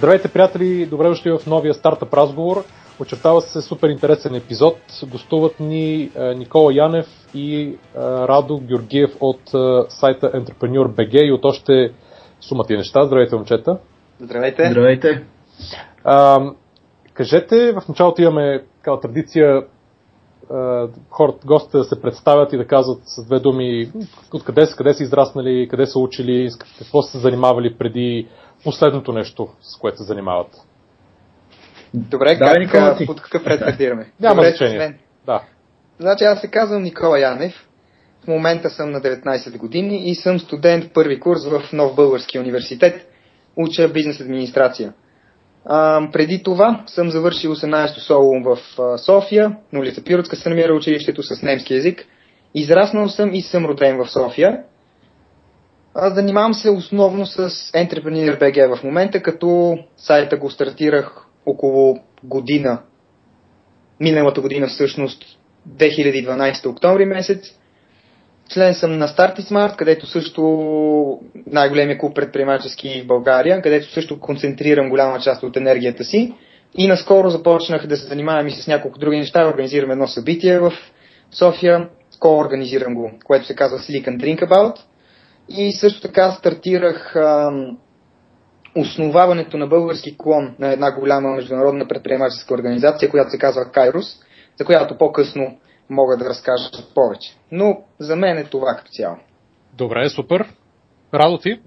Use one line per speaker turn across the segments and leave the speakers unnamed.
Здравейте, приятели! Добре дошли в новия стартъп разговор. Очертава се супер интересен епизод. Гостуват ни Никола Янев и Радо Георгиев от сайта Entrepreneur BG и от още сумати неща. Здравейте, момчета!
Здравейте!
Здравейте!
А, кажете, в началото имаме такава традиция хората, гостите да се представят и да казват с две думи откъде са, къде са израснали, къде са учили, с какво са се занимавали преди последното нещо, с което се занимават.
Добре, да, как, Никола, ти. под какъв ред стартираме?
Няма
Добре,
значение. Да.
Значи аз се казвам Никола Янев. В момента съм на 19 години и съм студент първи курс в Нов Български университет. Уча бизнес администрация. А, преди това съм завършил 18-то соло в а, София, на улица Пиротска се намира училището с немски язик. Израснал съм и съм роден в София. А, занимавам се основно с Entrepreneur BG в момента, като сайта го стартирах около година. Миналата година всъщност 2012 октомври месец. Член съм на Starty Smart, където също най-големия клуб предприемачески в България, където също концентрирам голяма част от енергията си. И наскоро започнах да се занимавам и с няколко други неща. Организирам едно събитие в София. Скоро организирам го, което се казва Silicon Drink About. И също така стартирах ам, основаването на български клон на една голяма международна предприемаческа организация, която се казва Кайрус, за която по-късно мога да разкажа повече. Но за мен е това като цяло.
Добре, супер. Радо ти?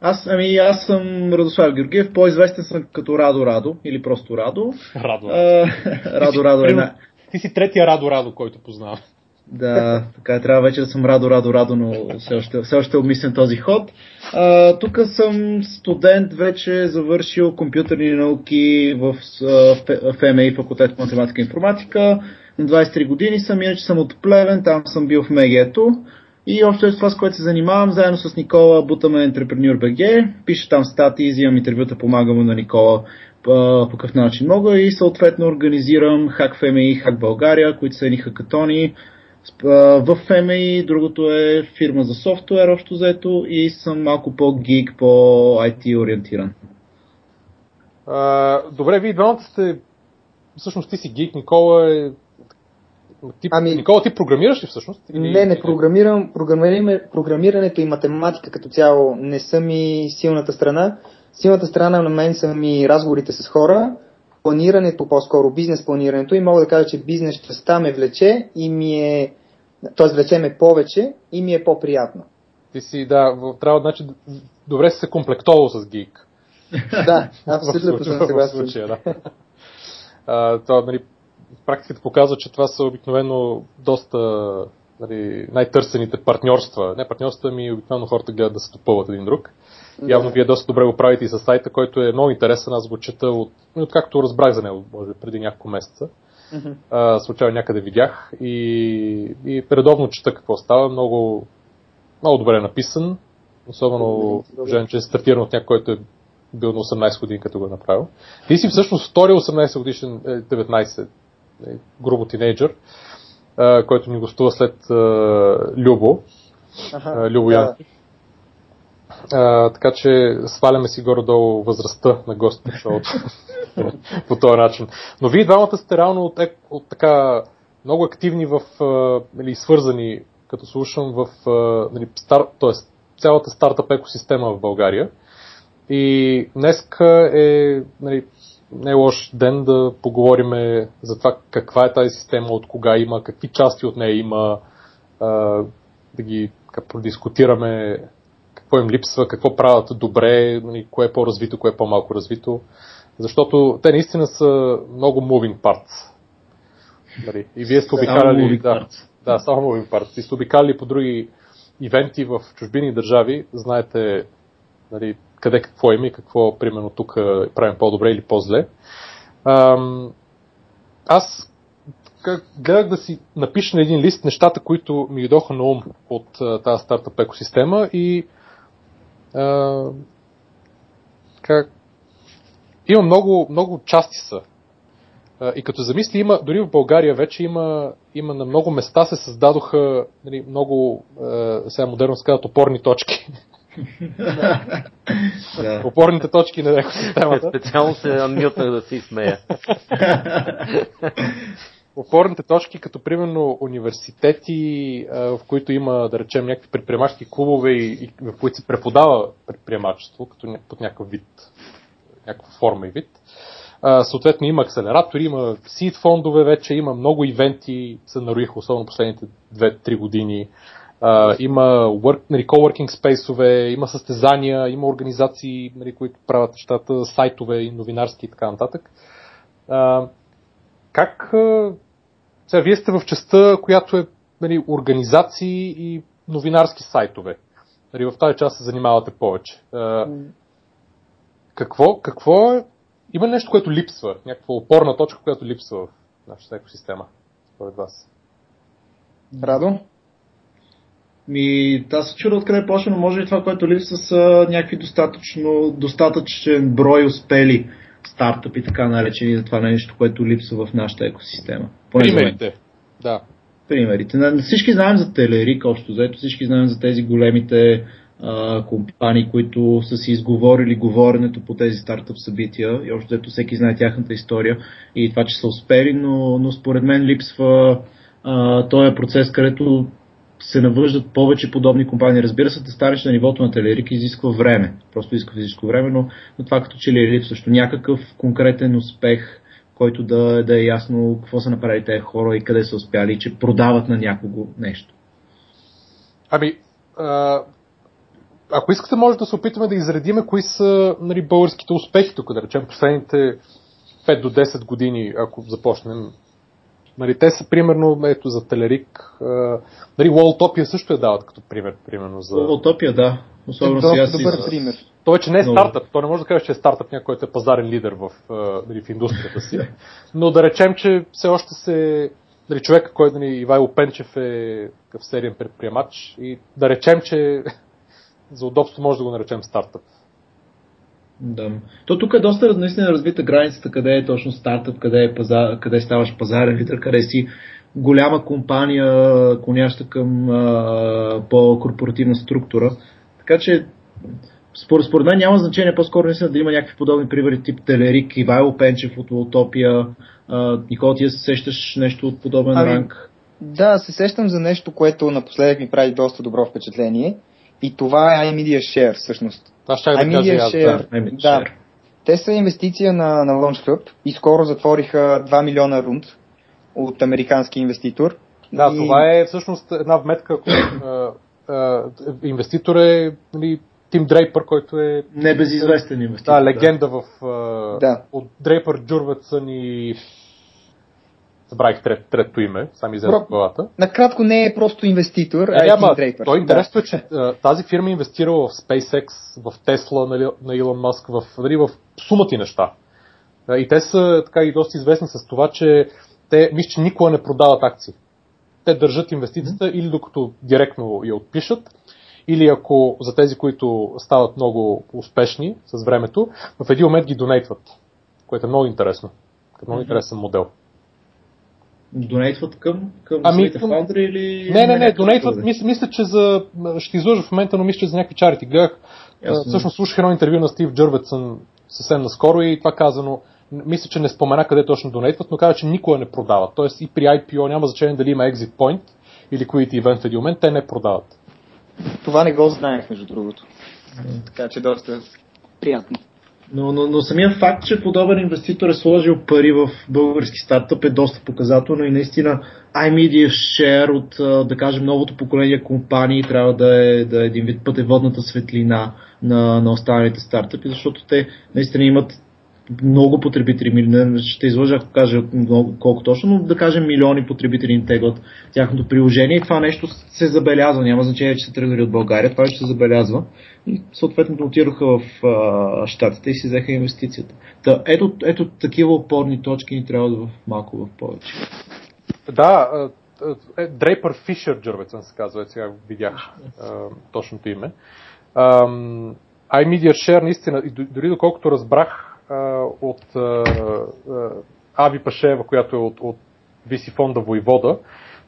Аз, ами, аз съм Радослав Георгиев, по-известен съм като Радо Радо, или просто Радо.
Радо.
А, Радо Радо е на...
Ти си третия Радо Радо, който познавам.
Да, така е, трябва вече да съм Радо Радо Радо, но все още, все още обмислям този ход. Тук съм студент, вече завършил компютърни науки в, МАИ, факултет по математика и информатика на 23 години съм, иначе съм от Плевен, там съм бил в Мегето. И още е това, с което се занимавам, заедно с Никола бутаме Entrepreneur BG, пиша там статии, взимам интервюта, помагам на Никола по какъв начин мога и съответно организирам Hack FMI и Hack България, които са едни хакатони в FMI, другото е фирма за софтуер, общо заето и съм малко по-гик, по-IT ориентиран.
добре, вие двамата сте всъщност ти си гик, Никола е ти, ами, Никола, ти програмираш ли всъщност?
Или... Не, не програмирам. Програмирането и математика като цяло не са ми силната страна. Силната страна на мен са ми разговорите с хора, планирането, по-скоро бизнес планирането и мога да кажа, че бизнес частта ме влече и ми е, т.е. влече ме повече и ми е по-приятно.
Ти си, да, трябва, значи, добре си се комплектовал с гик.
Да, абсолютно съм съгласен. В случая,
да. а, това, нали, практиката показва, че това са обикновено доста нали, най-търсените партньорства. Не партньорства, ми обикновено хората гледат да се допълват един друг. Явно вие доста добре го правите и с сайта, който е много интересен. Аз го чета от, от както разбрах за него, може би преди няколко месеца. А, случайно някъде видях и, и редовно чета какво става. Много, много добре написан. Особено, mm-hmm. че е стартиран от някой, който е бил на 18 години, като го е направил. Ти си всъщност втори 18 годишен, 19 е, грубо тинейджър, който ни гостува след Любо. Ага, Любо да. А, така че сваляме си горе-долу възрастта на гостите по този начин. Но вие двамата сте реално от, от така много активни в, или свързани, като слушам, в нали, стар, т.е. цялата стартъп екосистема в България. И днеска е нали, не е лош ден да поговорим за това каква е тази система, от кога има, какви части от нея има, да ги продискутираме какво им липсва, какво правят добре, нали, кое е по-развито, кое е по-малко развито. Защото те наистина са много moving parts. Нали, и вие сте обикаляли... Да, да, само moving parts. И сте обикаляли по други ивенти в чужбини държави, знаете нали, къде какво има и какво, примерно, тук правим по-добре или по-зле. Аз гледах да си напиша на един лист нещата, които ми идоха на ум от тази стартъп екосистема и а, как, има много, много части са. И като замисли, има, дори в България вече има, има на много места се създадоха нали, много, сега модерно се казват, опорни точки. да. Опорните точки на екосистемата.
Специално се анмютнах да си смея.
опорните точки, като примерно университети, в които има, да речем, някакви предприемачки клубове, и, в които се преподава предприемачество, като под някакъв вид, някаква форма и вид. Съответно има акселератори, има сид фондове вече, има много ивенти, се нароиха, особено последните 2-3 години. има work, нали, coworking спейсове, има състезания, има организации, нали, които правят нещата, сайтове и новинарски и така нататък. как сега, вие сте в частта, която е нали, организации и новинарски сайтове. Нали, в тази част се занимавате повече. А, какво, какво е? Има нещо, което липсва, някаква опорна точка, която липсва в нашата екосистема, според вас.
Радо?
Ми, аз се чудя откъде почна, но може и това, което липсва са някакви достатъчно, достатъчен брой успели стартъпи, така наречени, за това нещо, което липсва в нашата екосистема.
Примерите. Да.
Примерите. Всички знаем за Телерик, общо заето всички знаем за тези големите а, компании, които са си изговорили говоренето по тези стартъп събития и общо заето всеки знае тяхната история и това, че са успели, но, но според мен липсва а, този процес, където се навъждат повече подобни компании. Разбира се, да на нивото на Телерик изисква време. Просто изисква физическо време, но, но това като че ли е липсващо някакъв конкретен успех, който да, да е ясно какво са направили тези хора и къде са успяли и че продават на някого нещо.
Ами, ако искате, може да се опитаме да изредиме кои са нали, българските успехи тук, да речем последните 5 до 10 години, ако започнем Нали, те са примерно, ето за Телерик, нали, Walltopia също я дават като пример, примерно за...
Walltopia, да.
Особено е, сега си... добър пример.
Той че не е стартъп, той не може да каже, че е стартъп някой, който е пазарен лидер в, нали, в индустрията си. Но да речем, че все още се... Нали, човека, който нали, Ивайло Пенчев е в сериен предприемач и да речем, че за удобство може да го наречем стартъп.
Да. То тук е доста наистина развита границата, къде е точно стартъп, къде, е пазар, къде ставаш пазарен лидер, къде си голяма компания, коняща към а, по-корпоративна структура. Така че, според, според мен няма значение по-скоро наистина да има някакви подобни примери, тип Телерик, Ивайло Пенчев от Утопия. Никола, ти се сещаш нещо от подобен ами, ранг?
Да, се сещам за нещо, което напоследък ми прави доста добро впечатление. И това е iMedia Share, всъщност.
Това ще да кажа
Share, да. да. Те са инвестиция на, на Launch Hub и скоро затвориха 2 милиона рунд от американски инвеститор.
Да, и... това е всъщност една вметка, която инвеститор е нали, Тим Дрейпър, който е...
Небезизвестен инвеститор.
Да, легенда в... Да. От Дрейпър, Джурватсън и Забравих трет, трето име, сам излезе в главата.
Накратко не е просто инвеститор, а е ама, Дрейпър.
Той интересно е, че тази фирма е инвестирала в SpaceX, в Tesla нали, на Илон Маск, в, нали, в сумати неща. И те са така и доста известни с това, че те, мисля, че никога не продават акции. Те държат инвестицията mm-hmm. или докато директно я отпишат, или ако за тези, които стават много успешни с времето, в един момент ги донейтват, което е много интересно. Много mm-hmm. интересен модел
донейтват към, към ами, фаундъри или...
Не, не, не, донейтват, мисля, мисля, че за... Ще излъжа в момента, но мисля, че за някакви чарити. Гледах, всъщност слушах едно интервю на Стив Джърветсън съвсем наскоро и това казано, мисля, че не спомена къде точно донейтват, но каза, че никога не продават. Тоест и при IPO няма значение дали има exit point или Quity Event в един момент, те не продават.
Това не го знаех, между другото. Така че доста приятно.
Но, но, но самия факт, че подобен инвеститор е сложил пари в български стартъп е доста показателно и наистина iMedia Share от, да кажем, новото поколение компании трябва да е, да е един вид пътеводната светлина на, на останалите стартъпи, защото те наистина имат много потребители, ще излъжа ако кажа много, колко точно, но да кажем милиони потребители им теглят тяхното приложение и това нещо се забелязва. Няма значение, че са тръгнали от България, това ще се забелязва. И съответно отидоха в а, Штатите и си взеха инвестицията. Та, ето, ето такива опорни точки ни трябва да в малко в повече.
Да, Дрейпър Фишер Джървецън се казва, сега видях точното име. iMedia Share наистина, дори доколкото разбрах, от Ави Пашева, която е от, от VC фонда Войвода.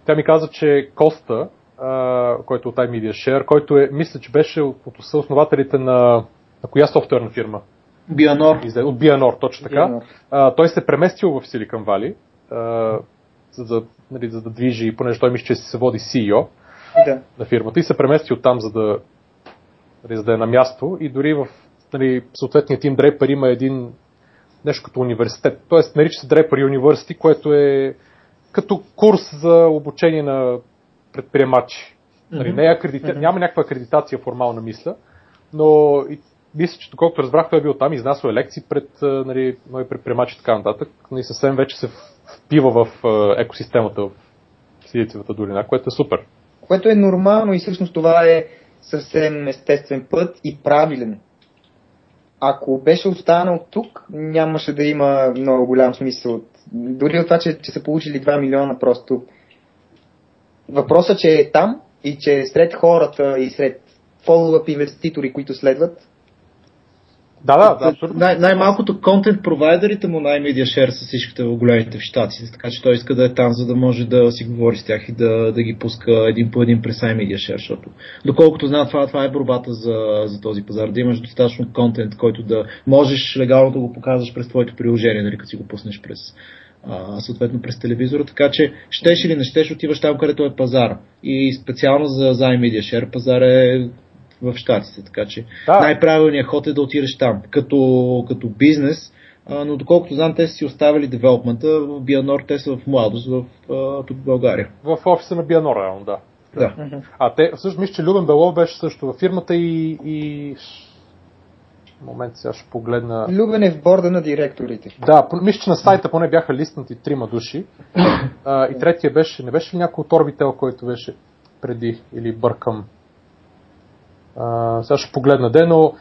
Тя ми каза, че Коста, а, който е от iMedia Share, който е, мисля, че беше от, от основателите на, на коя софтуерна фирма?
Бианор.
От Бианор, точно така.
Бианор.
А, той се преместил в Valley, а, за, да, нали, за да движи, понеже той мисля, че се води CEO
Да.
на фирмата и се премести оттам, за да, нали, за да е на място и дори в нали, съответния тим Draper има един нещо като университет. Тоест нарича се Draper University, което е като курс за обучение на предприемачи. Нали, не е акредита... Няма някаква акредитация формална мисля, но и, мисля, че доколкото разбрах, той е бил там, изнасял лекции пред нали, нови предприемачи и така нататък. Нали, съвсем вече се впива в екосистемата в Силицевата долина, което е супер.
Което е нормално и всъщност това е съвсем естествен път и правилен. Ако беше останал тук, нямаше да има много голям смисъл. Дори от това, че, че са получили 2 милиона, просто въпросът, че е там и че сред хората и сред фоллоуъп инвеститори, които следват,
Да, да, да, абсолютно.
Най- най-малкото контент провайдерите му най-медиа шер са всичките в големите в щатите, така че той иска да е там, за да може да си говори с тях и да, да ги пуска един по един през iMedia Share, защото доколкото знам, това, това е борбата за, за този пазар, да имаш достатъчно контент, който да можеш легално да го показваш през твоето приложение, нали, като си го пуснеш през а, съответно през телевизора, така че щеш или не щеш, отиваш там, където е пазар. И специално за, за iMedia Share пазар е в щатите, така че
Да.
най-правилният ход е да отидеш там, като, като бизнес, а, но доколкото знам, те са си оставили девелопмента в Бианор, те са в младост в, а, тук в България.
В офиса на Бианор, реално, да.
Да.
А те, всъщност, мисля, че Любен Белов беше също във фирмата и... и... Момент, сега ще погледна.
Любен е в борда на директорите.
Да, мисля, че на сайта поне бяха листнати трима души. А, и третия беше, не беше ли някой от Orbitel, който беше преди или бъркам? А, сега ще погледна де, но...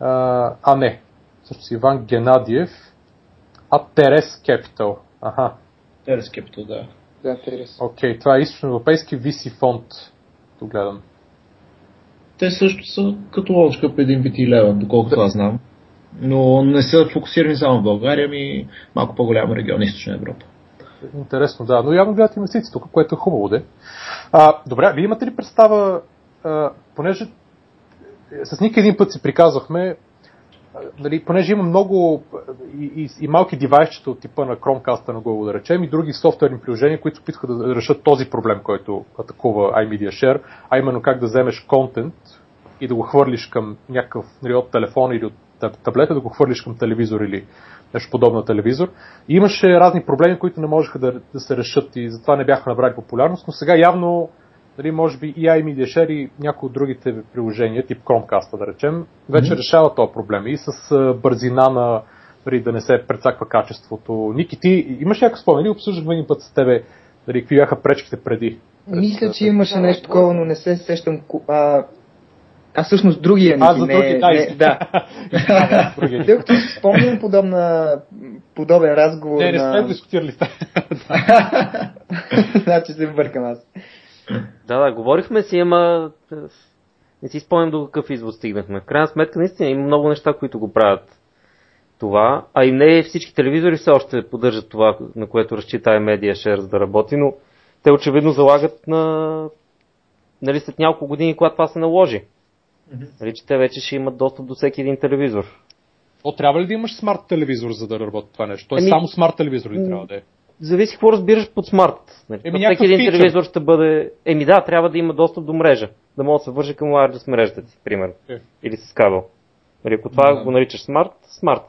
А, а не. Също Иван Генадиев. А Терес Capital. Аха.
Терес Capital, да.
Да, Терес.
Окей, това е източноевропейски VC фонд. Тук гледам.
Те също са като лодочка по един бити лева, доколкото аз знам. Но не са фокусирани само в България, ми малко по-голям регион, източна Европа.
Интересно, да. Но явно гледат инвестиции тук, което е хубаво, де. А, добре, вие имате ли представа, а, понеже с Ник един път си приказвахме, нали, понеже има много и, и, и малки девайсчета от типа на Chromecast на Google, да речем, и други софтуерни приложения, които опитаха да решат този проблем, който атакува iMedia Share, а именно как да вземеш контент и да го хвърлиш към някакъв нали, от телефон или от таб- таблета, да го хвърлиш към телевизор или нещо подобно на телевизор. И имаше разни проблеми, които не можеха да, да се решат и затова не бяха набрали популярност, но сега явно нали, може би и iMedia Share и някои от другите приложения, тип Chromecast, да речем, вече mm-hmm. решават този проблем и с а, бързина на нали, да не се прецаква качеството. Ники, ти имаш някакво спомен или обсъждахме един път с тебе нали, какви бяха пречките преди?
Мисля, че имаше нещо такова, но не се сещам. А, а всъщност другия
А,
Ники,
за
не,
други, да,
не, да. Тъй като си спомням подобна, подобен разговор
Не, не сме
на...
дискутирали
значи се бъркам аз.
Да, да, говорихме си, ама е, не си спомням до какъв извод стигнахме. В крайна сметка, наистина има много неща, които го правят това, а и не всички телевизори все още поддържат това, на което разчита iMedia Share за да работи, но те очевидно залагат на нали, след няколко години, когато това се наложи. Нали, че те вече ще имат достъп до всеки един телевизор.
О, трябва ли да имаш смарт телевизор, за да работи това нещо? Тоест
Ами-
само смарт телевизор ли трябва да е?
Зависи какво разбираш под смарт. Нали,
Еми,
всеки един
фичър.
телевизор ще бъде... Еми да, трябва да има достъп до мрежа. Да може да се вържи към wireless мрежата ти, примерно.
Е.
Или с кабел. Нали, ако това
Да.
го наричаш смарт, смарт.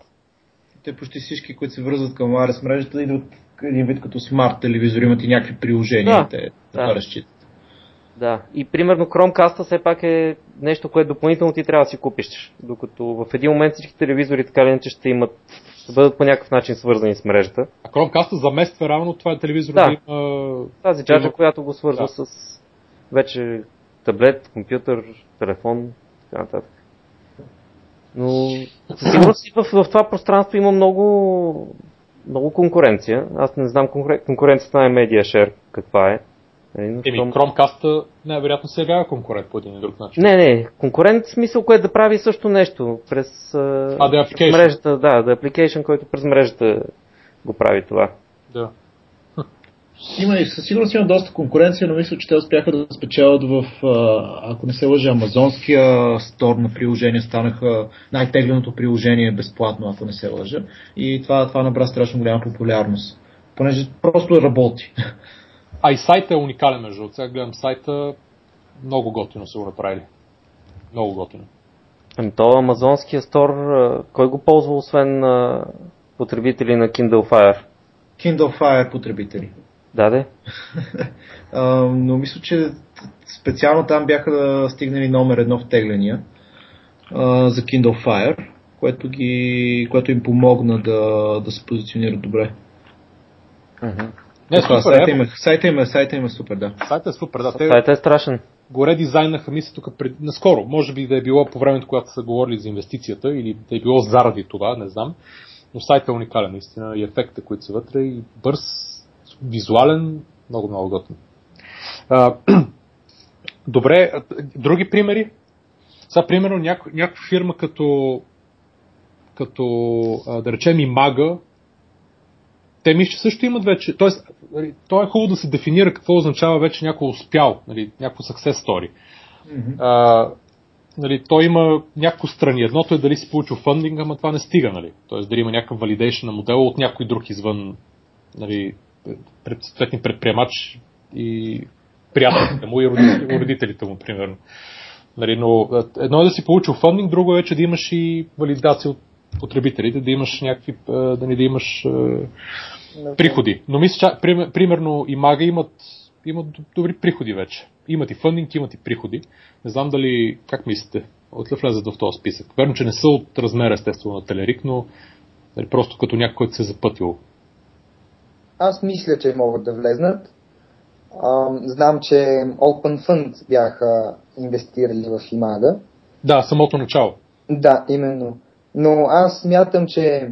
Те почти всички, които се връзват към Wireless мрежата, идват един вид като смарт телевизор, имат и някакви приложения,
Да.
те
Да.
това разчитат.
Да. И примерно Chromecast все пак е нещо, което допълнително ти трябва да си купиш. Докато в един момент всички телевизори така или иначе ще имат, ще бъдат по някакъв начин свързани с мрежата.
А Chromecast замества равно това е телевизор
Да.
има...
Тази джаджа,
Има-
която го свързва
Да.
с вече таблет, компютър, телефон, така нататък. Но със сигурност и в, в това пространство има много, много конкуренция. Аз не знам конкурен- конкуренцията на Media Share каква е. Нали,
Еми, Chromecast най-вероятно се явява конкурент по един или друг начин.
Не, не, конкурент в смисъл, което да прави също нещо през, а,
да е
през мрежата, да, да е application, който през мрежата го прави това.
Да.
Има и със сигурност има доста конкуренция, но мисля, че те успяха да спечелят в, ако не се лъжа, амазонския стор на приложение станаха най-тегленото приложение безплатно, ако не се лъжа. И това, това набра страшно голяма популярност. Понеже просто работи.
А и сайта е уникален, между другото. Сега гледам сайта, много готино са го направили. Много готино.
Ами то амазонския стор, кой го ползва, освен потребители на Kindle Fire?
Kindle Fire потребители.
Да, да.
но мисля, че специално там бяха стигнали номер едно в тегления за Kindle Fire, което, ги, което им помогна да, да се позиционират добре.
Uh-huh. Не,
супер, сайта, има, сайта, има, сайта има супер, да.
Сайта е супер, да.
Сайта е страшен.
Го редизайнаха, мисля, тук пред... наскоро. Може би да е било по времето, когато са говорили за инвестицията, или да е било заради това, не знам. Но сайта е уникален, наистина. И ефекта, които са вътре, и бърз, визуален, много, много готин. Добре, други примери? Сега, примерно, няко, някаква фирма като, като да речем и Мага, те мисля, че също имат вече. Нали, то е хубаво да се дефинира какво означава вече някой успял, нали, някакво success story. Mm-hmm. А, нали, той има някакво страни. Едното е дали си получил фандинг, ама това не стига, нали. Тоест дали има някакъв валидейшн на модела от някой друг извън нали, съответни предприемач и приятелите му и родителите, родителите му, примерно. Нали, но едно е да си получил фандинг, друго е, че да имаш и валидация от потребителите, да имаш някакви, да не да имаш приходи. Но мисля, че примерно и Мага имат, имат добри приходи вече. Имат и фандинг, имат и приходи. Не знам дали, как мислите, от ли влезат в този списък. Верно, че не са от размера естествено на Телерик, но нали, просто като някой, който се е запътил.
Аз мисля, че могат да влезнат. А, знам, че Open Fund бяха инвестирали в Имага.
Да, самото начало.
Да, именно. Но аз смятам, че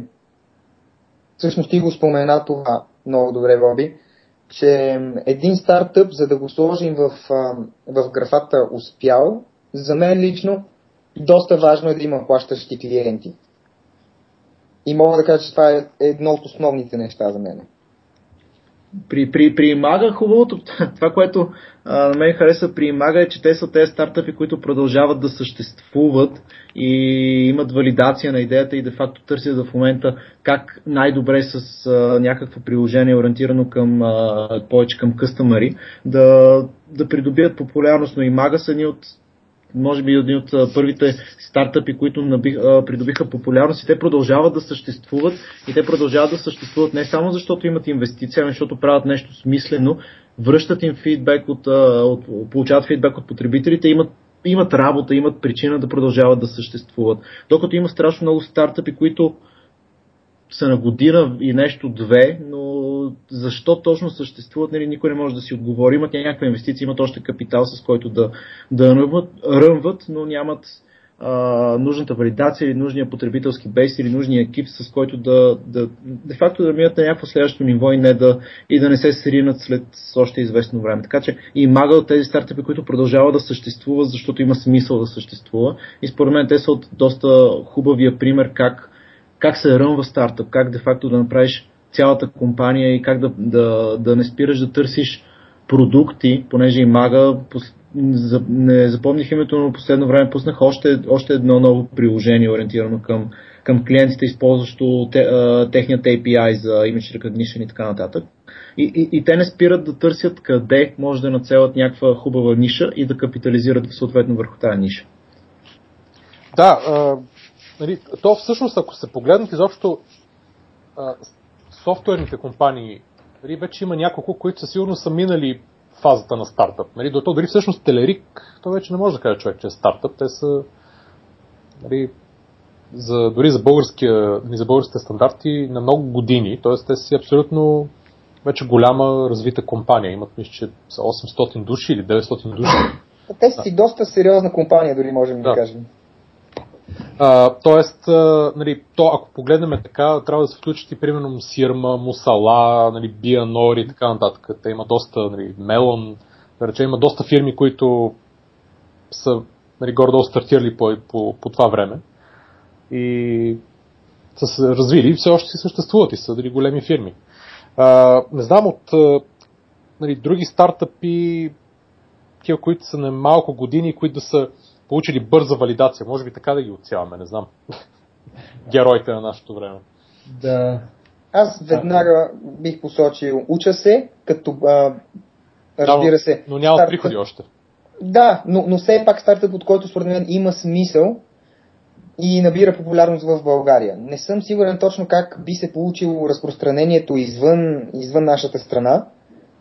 всъщност ти го спомена това много добре, Боби, че един стартъп, за да го сложим в, в графата успял, за мен лично доста важно е да има плащащи клиенти. И мога да кажа, че това е едно от основните неща за мен
при, при, при Имага хубавото, това, което на мен хареса при Имага е, че те са тези стартъпи, които продължават да съществуват и имат валидация на идеята и де-факто търсят в момента как най-добре с а, някакво приложение, ориентирано към а, повече към къстъмари, да, да придобият популярност. Но Имага са ни от може би един от първите стартъпи, които набих, придобиха популярност и те продължават да съществуват и те продължават да съществуват не само защото имат инвестиция, ами защото правят нещо смислено, връщат им фидбек от, от получават фидбек от потребителите, имат имат работа, имат причина да продължават да съществуват. Докато има страшно много стартъпи, които са на година и нещо две, но защо точно съществуват, нали, никой не може да си отговори. Имат някаква инвестиция, имат още капитал, с който да, да ръмват, ръмват, но нямат а, нужната валидация или нужния потребителски бейс или нужния екип, с който да, да де факто да минат на някакво следващо ниво и, не да, и да не се сринат след още известно време. Така че и мага от тези стартъпи, които продължават да съществуват, защото има смисъл да съществува. И според мен те са от доста хубавия пример как как се ръмва стартъп, как де факто да направиш цялата компания и как да, да, да не спираш да търсиш продукти, понеже и мага, не запомних името, но последно време пуснах още, още едно ново приложение, ориентирано към, към клиентите, използващо те, техният API за image recognition и така нататък. И, и, и те не спират да търсят къде може да нацелят някаква хубава ниша и да капитализират съответно върху тази ниша.
Да, нали, то всъщност, ако се погледнат изобщо а, софтуерните компании, нали, вече има няколко, които със сигурно са минали фазата на стартъп. Нали, до то дори всъщност Телерик, то вече не може да каже човек, че е стартъп. Те са нали, за, дори за, българския, нали, за българските стандарти на много години, т.е. те си абсолютно вече голяма развита компания. Имат, мисля, че са 800 души или 900 души.
Те си да. доста сериозна компания, дори можем да, да кажем.
Тоест, а, нали, то, ако погледнем така, трябва да се включат и примерно Сирма, Мусала, нали, Бианор и така нататък. Те има доста, нали, Мелон, да речем, има доста фирми, които са нали, горе-долу стартирали по, по, по това време и са се развили и все още си съществуват и са дали големи фирми. А, не знам от нали, други стартъпи, такива, които са на малко години, които да са получили бърза валидация. Може би така да ги отсяваме, не знам. Героите на нашето време.
Да. Аз веднага бих посочил Уча се, като а, разбира се.
Но, но няма стартъп... приходи още.
Да, но, но все пак стартъп, от който според мен има смисъл и набира популярност в България. Не съм сигурен точно как би се получило разпространението извън, извън нашата страна,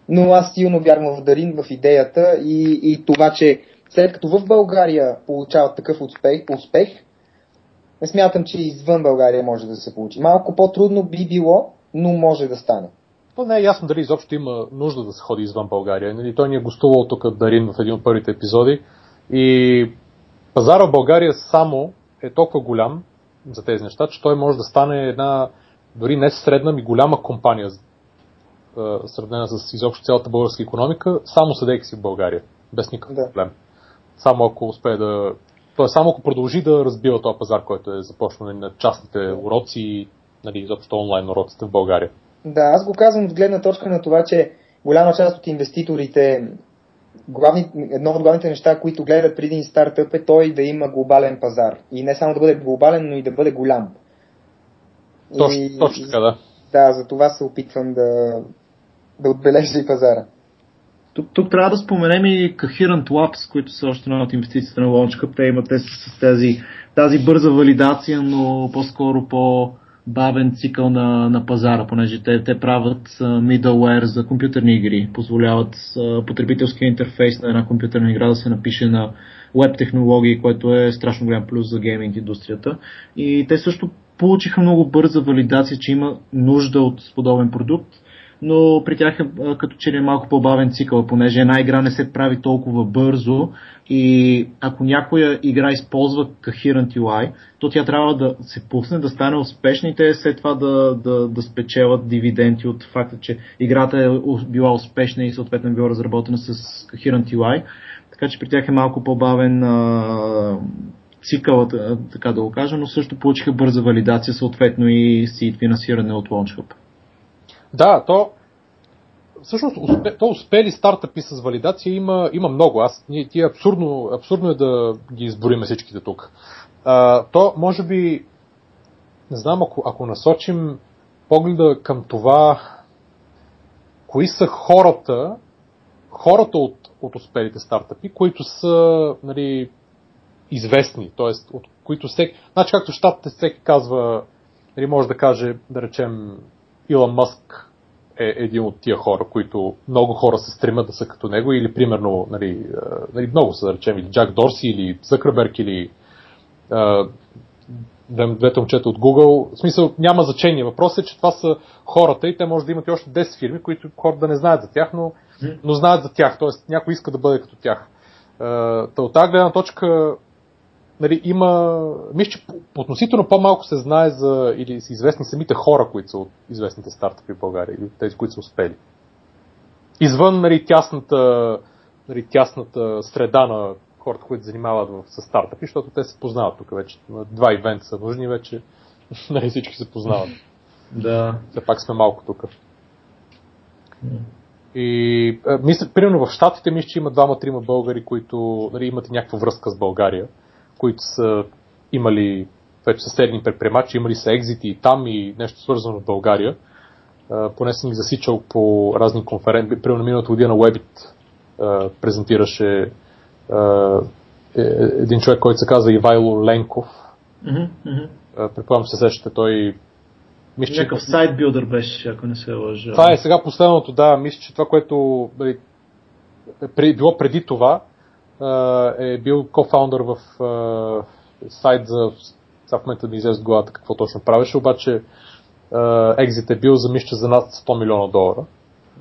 но аз силно вярвам в Дарин, в идеята и, и това, че след като в България получават такъв успех, успех, не смятам, че извън България може да се получи. Малко по-трудно би било, но може да стане.
То не е ясно дали изобщо има нужда да се ходи извън България. Нали, той ни е гостувал тук Дарин в един от първите епизоди и пазара в България само е толкова голям за тези неща, че той може да стане една дори не средна, ми голяма компания, сравнена с изобщо цялата българска економика, само съдейки си в България, без никакъв да. проблем. Само ако успее да... Тоест, само ако продължи да разбива този пазар, който е започнал на частните уроци, нали, изобщо онлайн уроците в България.
Да, аз го казвам от гледна точка на това, че голяма част от инвеститорите, главни, едно от главните неща, които гледат преди един стартъп е той да има глобален пазар. И не само да бъде глобален, но и да бъде голям.
Точно, и, точно така, да.
Да, за това се опитвам да, да отбележа и пазара.
Тук, тук трябва да споменем и Coherent Labs, които са още една от инвестициите на Launchcup. Те имат те с тази, тази бърза валидация, но по-скоро по бавен цикъл на, на пазара, понеже те, те правят middleware за компютърни игри, позволяват потребителския интерфейс на една компютърна игра да се напише на веб технологии, което е страшно голям плюс за гейминг индустрията. И те също получиха много бърза валидация, че има нужда от подобен продукт но при тях е като че ли е малко по-бавен цикъл, понеже една игра не се прави толкова бързо и ако някоя игра използва Coherent UI, то тя трябва да се пусне, да стане успешна и те след това да, да, да спечелят дивиденти от факта, че играта е била успешна и съответно е била разработена с Coherent UI. Така че при тях е малко по-бавен а, цикълът, така да го кажа, но също получиха бърза валидация, съответно и си финансиране от LaunchHub.
Да, то всъщност успе, то успели стартъпи с валидация има, има много. Аз, ние, ти абсурдно, абсурдно е да ги избориме всичките тук. А, то може би, не знам, ако, ако насочим погледа към това, кои са хората, хората от, от успелите стартъпи, които са нали, известни, т.е. от които всеки, значи както щатите всеки казва, нали, може да каже, да речем, Илон Мъск е един от тия хора, които много хора се стремят да са като него, или примерно, нали, нали, много са, да речем, или Джак Дорси, или Закърберг, или а, двете момчета от Google. В смисъл, няма значение. Въпросът е, че това са хората и те може да имат и още 10 фирми, които хората да не знаят за тях, но, но знаят за тях. Тоест, някой иска да бъде като тях. Та от тази гледна точка нали, има, мисля, че относително по-малко се знае за, или са известни самите хора, които са от известните стартъпи в България, или тези, които са успели. Извън нали, тясната, нали, тясната среда на хората, които занимават с стартъпи, защото те се познават тук вече. Два ивента са нужни вече, нали, всички се познават.
Да.
Все пак сме малко тук. И мисля, примерно в Штатите мисля, че има двама-трима българи, които нали, имат и някаква връзка с България които са имали вече съседни предприемачи, имали са екзити и там и нещо свързано в България. Uh, поне съм ги засичал по разни конференции. Примерно миналата година Webit uh, презентираше uh, един човек, който се казва Ивайло Ленков.
Mm-hmm,
mm-hmm. Предполагам се сещате, той
мисля, че... Някакъв сайт билдър беше, ако не се лъжа.
Това е сега последното, да. Мисля, че това, което нали, е било преди това, е бил кофаундър в сайт за сега в момента ми излезе главата какво точно правеше, обаче екзит е бил за мисля за над 100 милиона долара.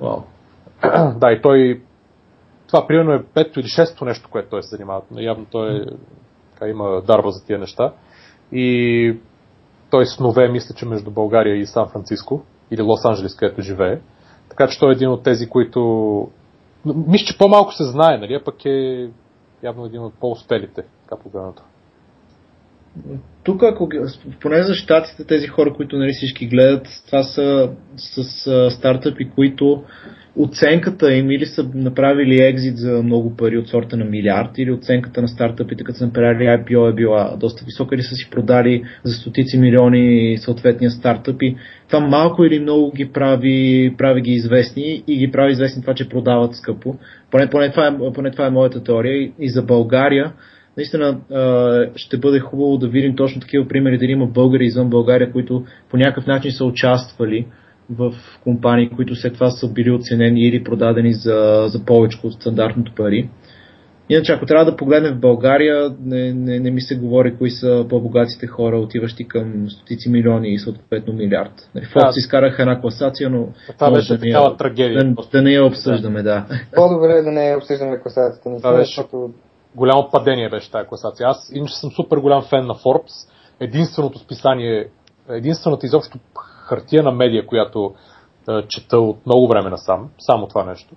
Wow.
да, и той това примерно е пето или шесто нещо, което той се занимава. Но явно той така, има дарба за тия неща. И той снове, мисля, че между България и Сан Франциско или Лос-Анджелес, където живее. Така че той е един от тези, които... Мисля, че по-малко се знае, нали? А пък е явно един от по-успелите, така погледнато.
тук, ако, поне за щатите, тези хора, които нали, всички гледат, това са с, с стартъпи, които оценката им или са направили екзит за много пари от сорта на милиард, или оценката на стартъпите, като са направили IPO е била доста висока, или са си продали за стотици милиони съответния стартъп и това малко или много ги прави, прави ги известни и ги прави известни това, че продават скъпо. Поне, поне, това, е, поне това е моята теория и за България наистина ще бъде хубаво да видим точно такива примери, дали има българи извън България, които по някакъв начин са участвали в компании, които след това са били оценени или продадени за, за повече от стандартното пари. Иначе, ако трябва да погледнем в България, не, не, не ми се говори кои са по-богатите хора, отиващи към стотици милиони и съответно милиард. Нали, да. изкараха една класация, но
това беше да, такава трагедия.
Да, да не я обсъждаме, да.
По-добре да не я обсъждаме класацията.
Това беше защото... голямо падение беше тази класация. Аз иначе съм супер голям фен на Forbes. Единственото списание, единствената изобщо хартияна медия, която а, чета от много време насам, само това нещо.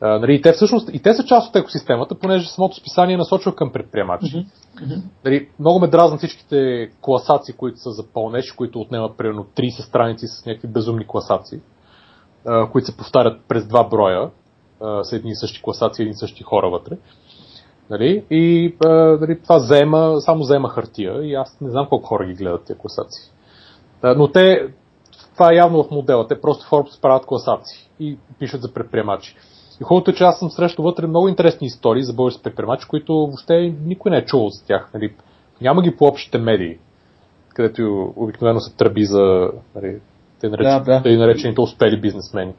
А, нали, и те всъщност, и те са част от екосистемата, понеже самото списание е насочва към предприемачи. Mm-hmm. Нали, много ме дразнат всичките класации, които са за пълнеж, които отнемат примерно 30 страници с някакви безумни класации, а, които се повтарят през два броя, а, с едни и същи класации, едни и същи хора вътре. Нали? И а, нали, това заема, само заема хартия и аз не знам колко хора ги гледат тези класации. Но те, това е явно в модела. Те просто Forbes правят класации и пишат за предприемачи. И хубавото е, че аз съм срещал вътре много интересни истории за български предприемачи, които въобще никой не е чувал за тях. Нали. Няма ги по общите медии, където обикновено се тръби за нали, те наречен, да, да. наречените успели бизнесмени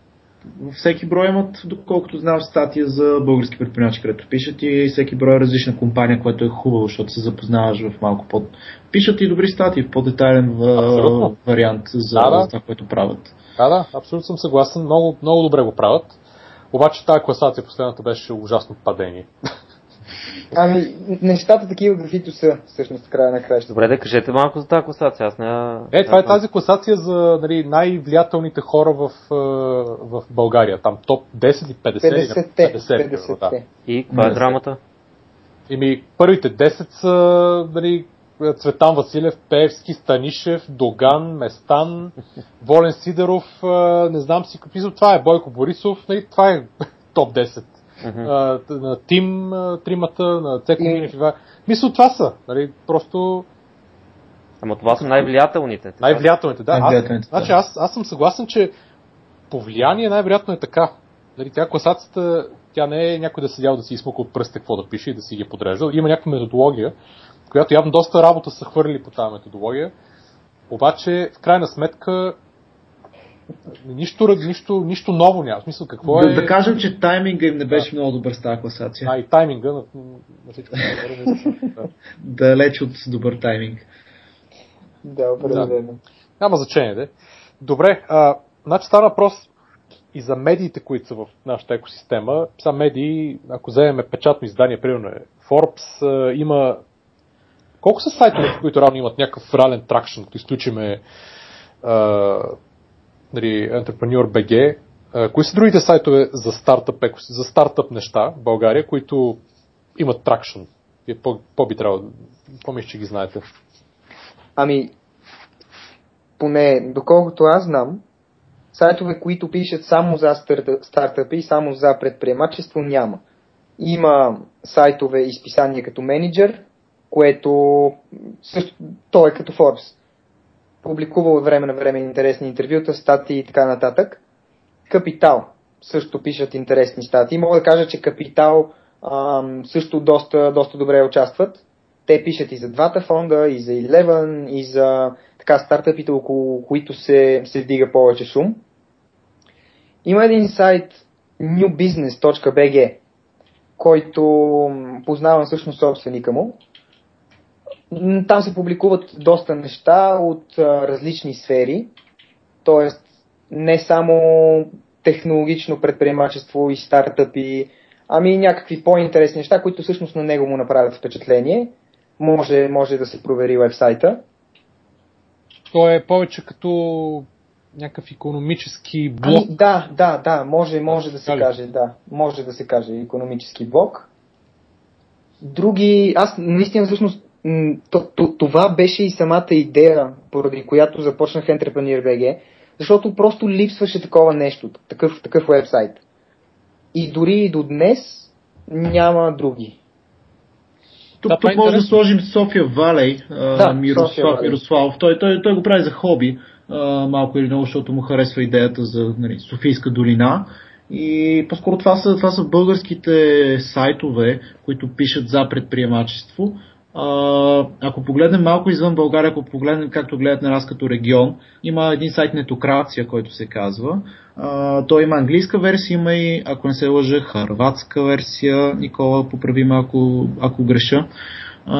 всеки брой имат, доколкото знам, статия за български предприемачи, където пишат и всеки брой е различна компания, което е хубаво, защото се запознаваш в малко под... Пишат и добри статии в по-детайлен в... вариант за, да, да. за това, което правят.
Да, да, абсолютно съм съгласен. Много, много добре го правят. Обаче тази класация последната беше ужасно падение.
Ами, нещата такива каквито са, всъщност, края на краща.
Добре, да кажете малко за тази класация. Аз не...
Е, това е тази класация за нали, най-влиятелните хора в, в България. Там топ 10 и 50.
50-те. 50, 50 да.
И каква е драмата?
Еми, първите 10 са нали, Цветан Василев, Певски, Станишев, Доган, Местан, Волен Сидеров, не знам си какви са. Това е Бойко Борисов, нали, това е топ 10 uh-huh. на Тим, тримата, на Цеко Минев и Мисля, това са. Нали, просто...
Ама това са най-влиятелните.
Най-влиятелните, да. Най-влиятелните, аз, да. Значи, аз, аз съм съгласен, че по влияние най-вероятно е така. Нали, тя класацията, тя не е някой да седял да си измука от пръсте какво да пише и да си ги е подреждал. Има някаква методология, която явно доста работа са хвърли по тази методология. Обаче, в крайна сметка, Нищо, нищо, нищо ново няма. В смисъл, какво
е... Да, да кажем, че тайминга им не беше да. много добър с тази класация.
А, и тайминга на, на всичко.
Далеч от добър тайминг.
Да, определено. Да.
Няма значение, де. Добре, а, значи става въпрос и за медиите, които са в нашата екосистема. Са медии, ако вземем печатно издание, примерно е Forbes, а, има колко са сайтове, които равно имат някакъв реален тракшн, като изключиме нали, Entrepreneur BG. Кои са другите сайтове за стартъп, за стартъп неща в България, които имат тракшн? По, по би трябвало, по че ги знаете.
Ами, поне доколкото аз знам, сайтове, които пишат само за стартъпи и само за предприемачество няма. Има сайтове и списания като менеджер, което също, то е като Forbes публикувал от време на време интересни интервюта, статии и така нататък. Капитал също пишат интересни статии. Мога да кажа, че Капитал ам, също доста, доста добре участват. Те пишат и за двата фонда, и за Eleven, и за така стартъпите, около които се, се вдига повече шум. Има един сайт newbusiness.bg, който познавам всъщност собственика му там се публикуват доста неща от а, различни сфери, т.е. не само технологично предприемачество и стартъпи, ами някакви по-интересни неща, които всъщност на него му направят впечатление. Може, може да се провери вебсайта.
То е повече като някакъв економически блок.
Ами, да, да, да, може, може да се каже, да. Може да се каже економически блок. Други, аз наистина всъщност това беше и самата идея, поради която започнах Entrepreneur BG, защото просто липсваше такова нещо, такъв, такъв вебсайт. И дори и до днес няма други.
Тук, да, тук може да сложим София Валей,
да,
Мирослав, София Мирослав. Той, той, той го прави за хоби, а, малко или много, защото му харесва идеята за нали, Софийска долина. И по-скоро това са, това са българските сайтове, които пишат за предприемачество. Ако погледнем малко извън България, ако погледнем както гледат на нас като регион, има един сайт Нетокрация, който се казва. А, той има английска версия, има и, ако не се лъжа, харватска версия. Никола, поправи ако, ако греша. А,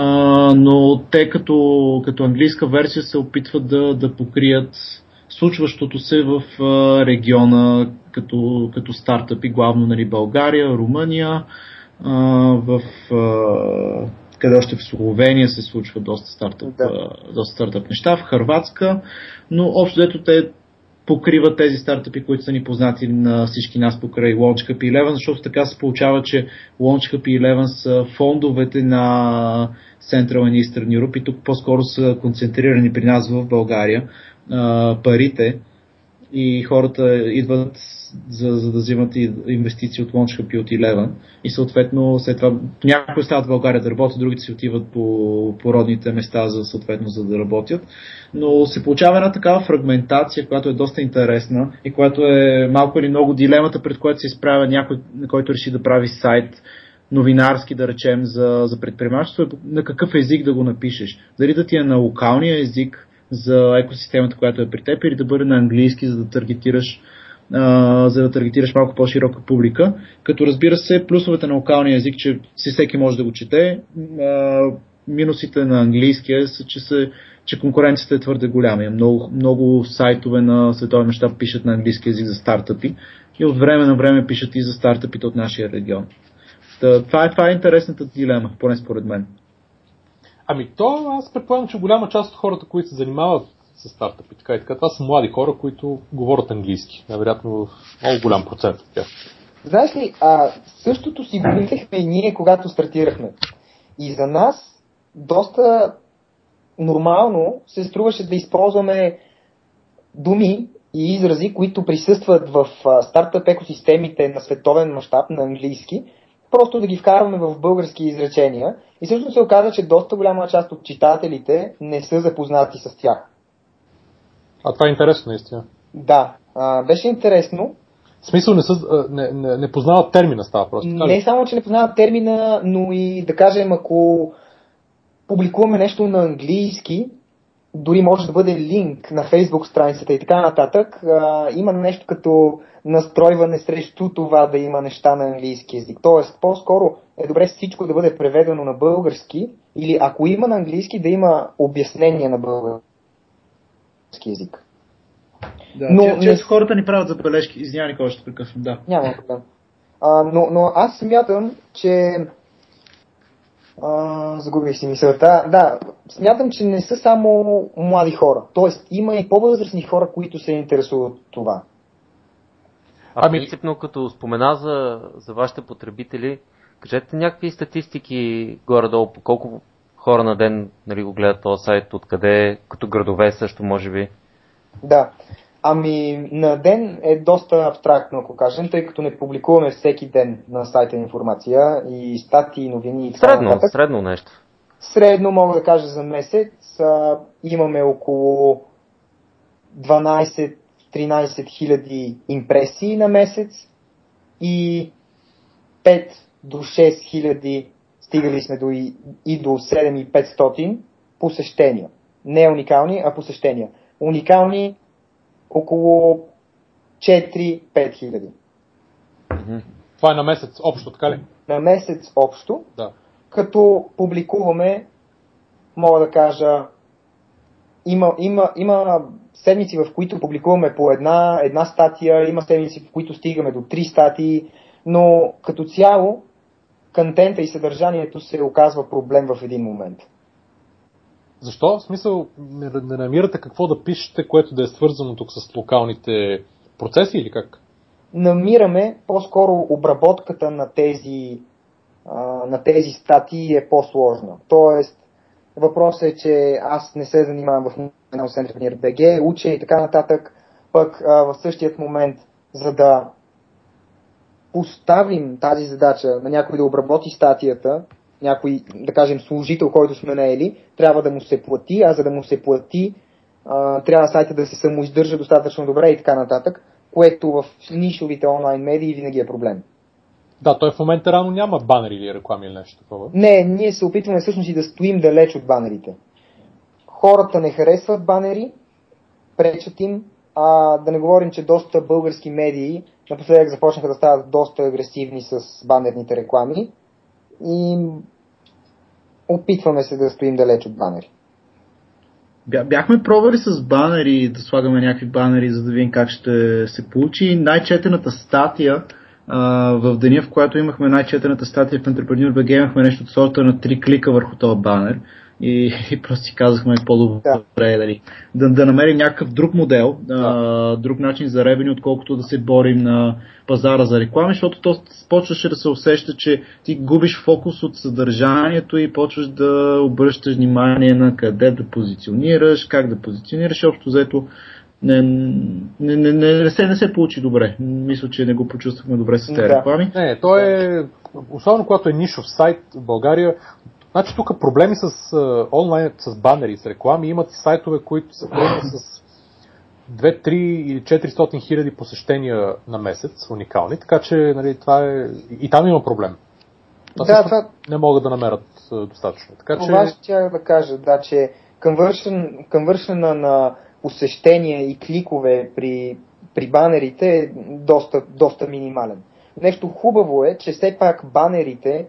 но те като, като английска версия се опитват да, да покрият случващото се в а, региона като, като стартъпи, главно нали, България, Румъния, а, в а, къде още в Словения се случва доста стартъп, да. доста стартъп неща, в Харватска, но общо дето те покриват тези стартъпи, които са ни познати на всички нас покрай Launch Cup 11, защото така се получава, че Launch Cup 11 са фондовете на Central and Eastern Europe и тук по-скоро са концентрирани при нас в България парите и хората идват за, за да взимат и инвестиции от Launch Hub и Eleven. И съответно след това някои остават в България да работят, другите си отиват по, по родните места за, съответно, за да работят. Но се получава една такава фрагментация, която е доста интересна и която е малко или много дилемата, пред която се изправя някой, който реши да прави сайт новинарски, да речем, за, за предприемачество, на какъв език да го напишеш. Дали да ти е на локалния език, за екосистемата, която е при теб, или да бъде на английски, за да таргетираш за да таргетираш малко по-широка публика. Като разбира се, плюсовете на локалния език, че си всеки може да го чете, минусите на английския са, че, се, че конкуренцията е твърде голяма. Много, много сайтове на световен мащаб пишат на английски език за стартъпи и от време на време пишат и за стартъпите от нашия регион. това, е, това е интересната дилема, поне според мен.
Ами то, аз предполагам, че голяма част от хората, които се занимават с стартъпи, така и така, това са млади хора, които говорят английски. Невероятно много голям процент от тях.
Знаеш ли, а, същото си го мислехме и ние, когато стартирахме. И за нас доста нормално се струваше да използваме думи и изрази, които присъстват в стартъп екосистемите на световен мащаб на английски, просто да ги вкарваме в български изречения. И също се оказа, че доста голяма част от читателите не са запознати с тях.
А това е интересно, наистина.
Да, а, беше интересно.
В смисъл не, са, не, не, не познават термина става просто.
Така не само, че не познават термина, но и да кажем, ако публикуваме нещо на английски, дори може да бъде линк на фейсбук страницата и така нататък, а, има нещо като настройване срещу това да има неща на английски язик. Тоест, по-скоро е добре всичко да бъде преведено на български или ако има на английски, да има обяснение на български език.
Да, но, че, не... хората ни правят забележки. Извинявай, Никола, ще прекъсвам. Да.
Няма проблем. А, но, но аз смятам, че а, загубих си мисълта. Да, смятам, че не са само млади хора. Тоест, има и по-възрастни хора, които се интересуват от това.
А ами... принципно, като спомена за, за вашите потребители, кажете някакви статистики горе-долу, по колко хора на ден нали, го гледат този сайт, откъде, като градове също може би.
Да. Ами на ден е доста абстрактно, ако кажем, тъй като не публикуваме всеки ден на сайта информация и статии, новини и
така Средно, нататък. средно нещо.
Средно мога да кажа за месец а, имаме около 12-13 хиляди импресии на месец и 5 до 6 хиляди стигали сме до и, и до 7500 посещения. Не уникални, а посещения. Уникални около 4-5 хиляди.
Това е на месец общо, така ли?
На месец общо.
Да.
Като публикуваме, мога да кажа, има, има, има седмици, в които публикуваме по една, една статия, има седмици, в които стигаме до три статии, но като цяло контента и съдържанието се оказва проблем в един момент.
Защо? В смисъл не, не намирате какво да пишете, което да е свързано тук с локалните процеси или как?
Намираме по-скоро обработката на тези, а, на тези статии е по-сложна. Тоест, Въпросът е, че аз не се занимавам в една Center BG, уча и така нататък. Пък а, в същият момент, за да поставим тази задача на някой да обработи статията, някой, да кажем, служител, който сме наели, трябва да му се плати, а за да му се плати, а, трябва сайта да се самоиздържа достатъчно добре и така нататък, което в нишовите онлайн медии винаги е проблем.
Да, той в момента рано няма банери или реклами или нещо такова.
Не, ние се опитваме всъщност и да стоим далеч от банерите. Хората не харесват банери, пречат им, а да не говорим, че доста български медии напоследък започнаха да стават доста агресивни с банерните реклами и опитваме се да стоим далеч от банери.
Бяхме пробвали с банери да слагаме някакви банери, за да видим как ще се получи. Най-четената статия в деня, в която имахме най-четената статия в Entrepreneur BG, имахме нещо от сорта на три клика върху този банер и, и просто си казахме по-добре да. дали, да, да намерим някакъв друг модел, да. а, друг начин за ревени, отколкото да се борим на пазара за реклами, защото то почваше да се усеща, че ти губиш фокус от съдържанието и почваш да обръщаш внимание на къде да позиционираш, как да позиционираш, общо взето не, не, не, не, не, се, не се получи добре. Мисля, че не го почувствахме добре с тези да. реклами.
Не, то е, особено когато е нишов сайт в България, значи тук проблеми с онлайн, с банери, с реклами, имат и сайтове, които са с 2, 3 или 400 хиляди посещения на месец, уникални, така че нали, това е... И там има проблем. Това да, това... не могат да намерят достатъчно. Така, че...
Това ще да кажа, да, че към вършена на посещения и кликове при, при банерите е доста, доста минимален. Нещо хубаво е, че все пак банерите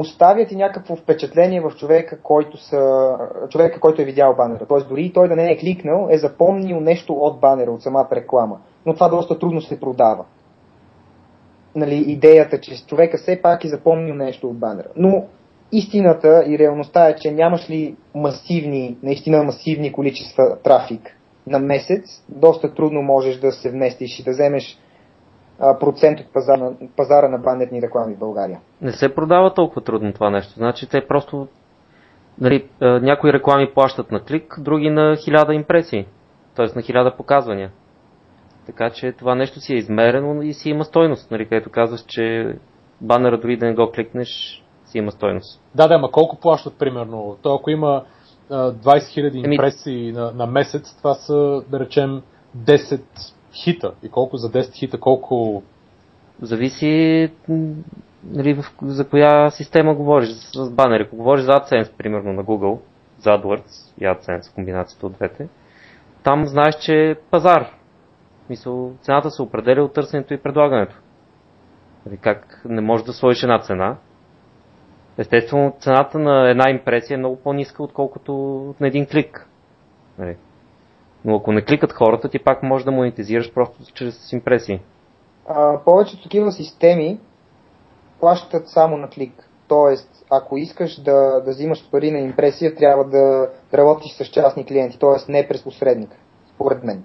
оставят и някакво впечатление в човека, който, са, човека, който е видял банера. Тоест дори той да не е кликнал, е запомнил нещо от банера, от самата реклама. Но това доста трудно се продава. Нали, идеята, че човека все пак е запомнил нещо от банера. Но истината и реалността е, че нямаш ли масивни, наистина масивни количества трафик на месец, доста трудно можеш да се вместиш и да вземеш процент от пазара, пазара на банерни реклами в България.
Не се продава толкова трудно това нещо. Значи те просто нали, някои реклами плащат на клик, други на хиляда импресии, т.е. на хиляда показвания. Така че това нещо си е измерено и си има стойност, нали, където казваш, че банера дори да не го кликнеш, си има стойност.
Да, да, ма колко плащат примерно? То ако има 20 000 импресии на, на месец, това са, да речем, 10 хита. И колко за 10 хита, колко...
Зависи нали, за коя система говориш с банери. Ако говориш за AdSense, примерно на Google, за AdWords и AdSense, комбинацията от двете, там знаеш, че е пазар. Мисъл, цената се определя от търсенето и предлагането. Нали, как не можеш да сложиш една цена, Естествено, цената на една импресия е много по-ниска, отколкото на един клик. Нали? Но ако не кликат хората, ти пак можеш да монетизираш просто чрез импресии.
А, повечето такива системи плащат само на клик. Тоест, ако искаш да, да взимаш пари на импресия, трябва да работиш с частни клиенти, т.е. не през посредник, според мен.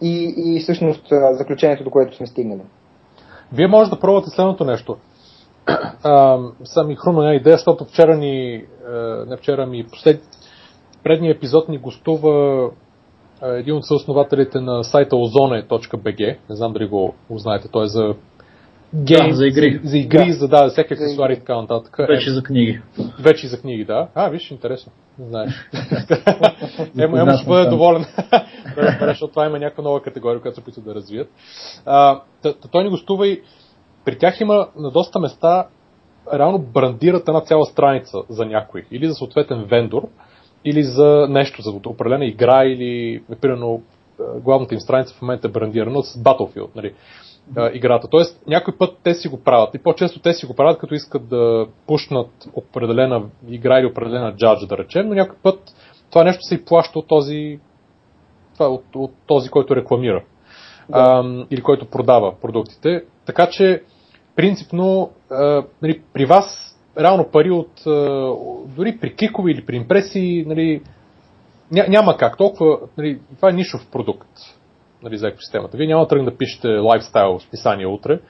И, и всъщност заключението, до което сме стигнали.
Вие може да пробвате следното нещо са ми хрумна една идея, защото вчера ни, не вчера ми, послед, предния епизод ни гостува един от съоснователите на сайта ozone.bg, не знам дали го, го знаете, той е за
гейм, да, за игри,
за, за, игри да. за, да, за всеки аксесуари и така нататък.
Вече за книги.
Вече за книги, да. А, виж, интересно. Не знаеш. Емо, емо ще бъде доволен. защото това има някаква нова категория, която се опитва да развият. А, той ни гостува и при тях има на доста места реално брандират една цяла страница за някой. Или за съответен вендор, или за нещо, за определена игра, или, примерно, главната им страница в момента е брандирана с Battlefield, нали, играта. Тоест, някой път те си го правят. И по-често те си го правят, като искат да пушнат определена игра или определена джадж, да речем, но някой път това нещо се и плаща от този, това, от, от този, който рекламира. Да. А, или който продава продуктите. Така че принципно а, нали, при вас реално пари от а, дори при кликове или при импресии нали, ня, няма как. Толкова, нали, това е нишов продукт нали, за екосистемата. Вие няма да тръгне да пишете лайфстайл списание утре,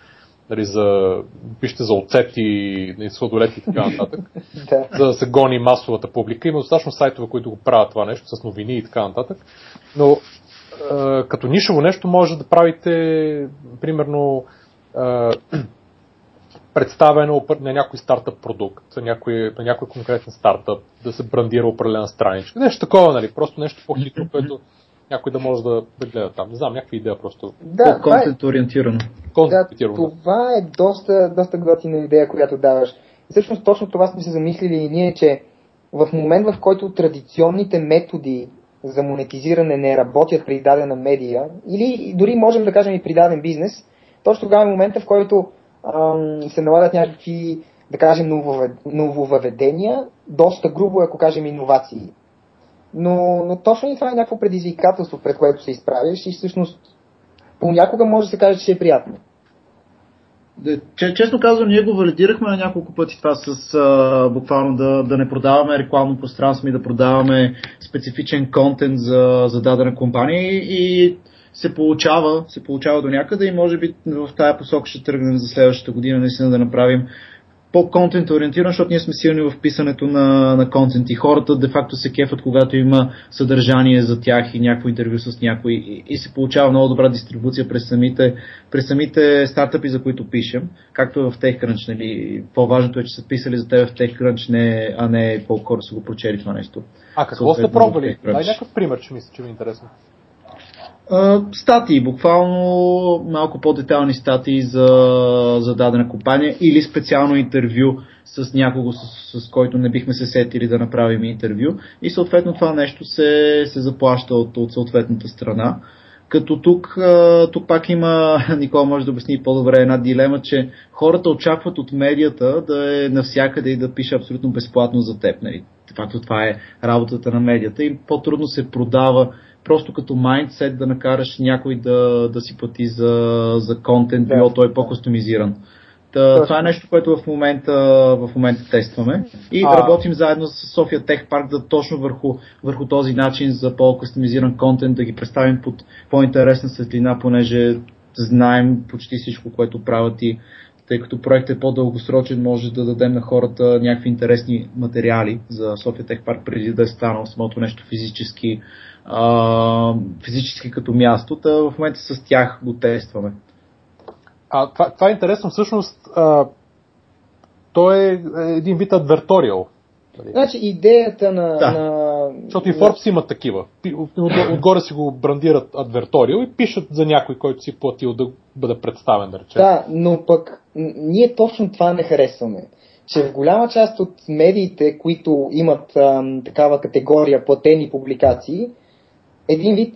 нали, за, пишете за оцети, нали, сладолети и така нататък, за да се гони масовата публика. Има достатъчно сайтове, които го правят това нещо, с новини и така нататък. Но е, като нишово нещо може да правите, примерно, е, представено на някой стартъп продукт, на някой, на някой конкретен стартъп, да се брандира определена страничка. Нещо такова, нали? Просто нещо по-хитро, което някой да може да, да гледа там. Не знам, някаква идея просто.
Да, е,
Контент ориентирано.
да, това е доста, доста готина идея, която даваш. И всъщност точно това сме се замислили и ние, че в момент, в който традиционните методи за монетизиране не работят при дадена медия, или дори можем да кажем и при даден бизнес, точно тогава е момента, в който се налагат някакви, да кажем, нововъв- нововъведения, доста грубо, ако кажем, иновации. Но, но точно и това е някакво предизвикателство, пред което се изправиш и всъщност понякога може да се каже, че е приятно.
Честно казвам, ние го валидирахме на няколко пъти това с а, буквално да, да не продаваме рекламно пространство и да продаваме специфичен контент за, за дадена компания и се получава, се получава до някъде и може би в тая посока ще тръгнем за следващата година наистина да направим по-контент ориентиран, защото ние сме силни в писането на, на контент и хората де-факто се кефат, когато има съдържание за тях и някакво интервю с някой и, и се получава много добра дистрибуция през самите, през самите стартъпи, за които пишем, както е в TechCrunch. Нали. По-важното е, че са писали за теб в TechCrunch, не, а не колко хора са го прочели това нещо.
А какво сте пробвали? Дай някакъв пример, че мисля, че ви е интересно.
Статии, буквално малко по-детални статии за, за дадена компания или специално интервю с някого, с, с който не бихме се сетили да направим интервю и съответно това нещо се, се заплаща от, от съответната страна. Като тук, тук пак има, Никола може да обясни по-добре една дилема, че хората очакват от медията да е навсякъде и да пише абсолютно безплатно за теб. Нали? Facto това е работата на медията и по-трудно се продава просто като майндсет да накараш някой да, да си плати за, за контент,
Да.
било той по-кустомизиран. Та,
Точно.
това е нещо, което в момента, в момента тестваме. И
А.
работим заедно с София Тех Парк да точно върху, върху този начин за по-кастомизиран контент да ги представим под по-интересна светлина, понеже знаем почти всичко, което правят и тъй като проектът е по-дългосрочен, може да дадем на хората някакви интересни материали за София Тех Парк преди да е станало самото нещо физически, а, физически като място. Та в момента с тях го тестваме.
А, това, това е интересно. Всъщност, а, той е един вид адверториал.
Значи идеята на...
Да.
на
Защото и Forbes имат такива. Отгоре си го брандират адверториал и пишат за някой, който си платил да бъде представен, да речем.
Да, но пък ние точно това не харесваме. Че в голяма част от медиите, които имат ам, такава категория платени публикации, един вид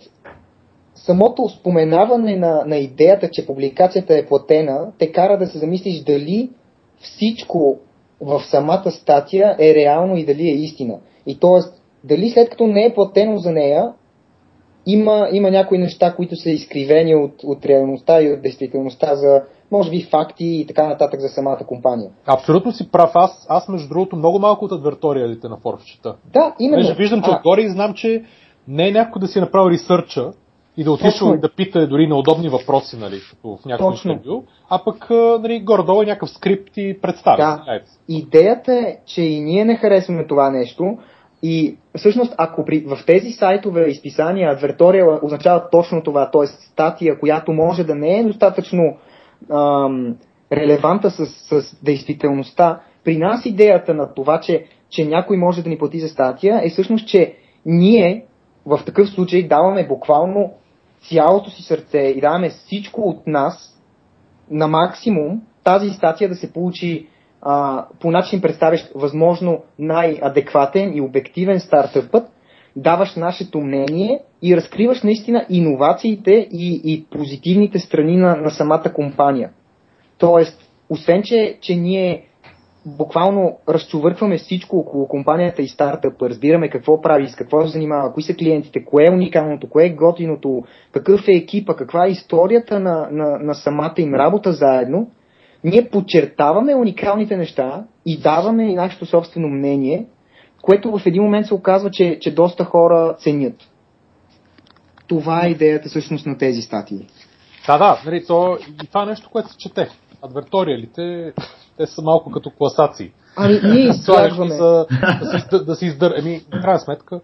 самото споменаване на, на идеята, че публикацията е платена, те кара да се замислиш дали всичко в самата статия е реално и дали е истина. И т.е. дали след като не е платено за нея, има, има някои неща, които са изкривени от, от реалността и от действителността за, може би, факти и така нататък за самата компания.
Абсолютно си прав. Аз, аз между другото, много малко от адверториалите на Forbes чета.
Да, именно.
Понеже виждам, че
А,
отгоре и знам, че не е някой да си е направил ресърча и да отишъл и да пита дори на удобни въпроси, нали, в някакво интервю, а пък нали, горе-долу е някакъв скрипт и представя.
Да.
Айде.
Идеята е, че и ние не харесваме това нещо и всъщност ако при, в тези сайтове, изписания, адвертория означава точно това, т.е. статия, която може да не е достатъчно ам, релеванта с, с действителността, при нас идеята на това, че, че някой може да ни плати за статия е всъщност, че ние в такъв случай даваме буквално цялото си сърце и даваме всичко от нас на максимум тази статия да се получи а, по начин представящ възможно най-адекватен и обективен стартъп път, даваш нашето мнение и разкриваш наистина иновациите и, и позитивните страни на, на самата компания. Тоест, освен, че, че ние буквално разчувъркваме всичко около компанията и стартъпа, разбираме какво прави, с какво се занимава, кои са клиентите, кое е уникалното, кое е готиното, какъв е екипа, каква е историята на, на, на самата им работа заедно, ние подчертаваме уникалните неща и даваме и нашето собствено мнение, което в един момент се оказва, че, че доста хора ценят. Това е идеята всъщност на тези статии.
Да, да, нали, то, и това е нещо, което се чете. Адверториалите, те са малко като класации.
Ами, ние избягваме.
За, да, се, издър, да се издър... Еми, крайна сметка.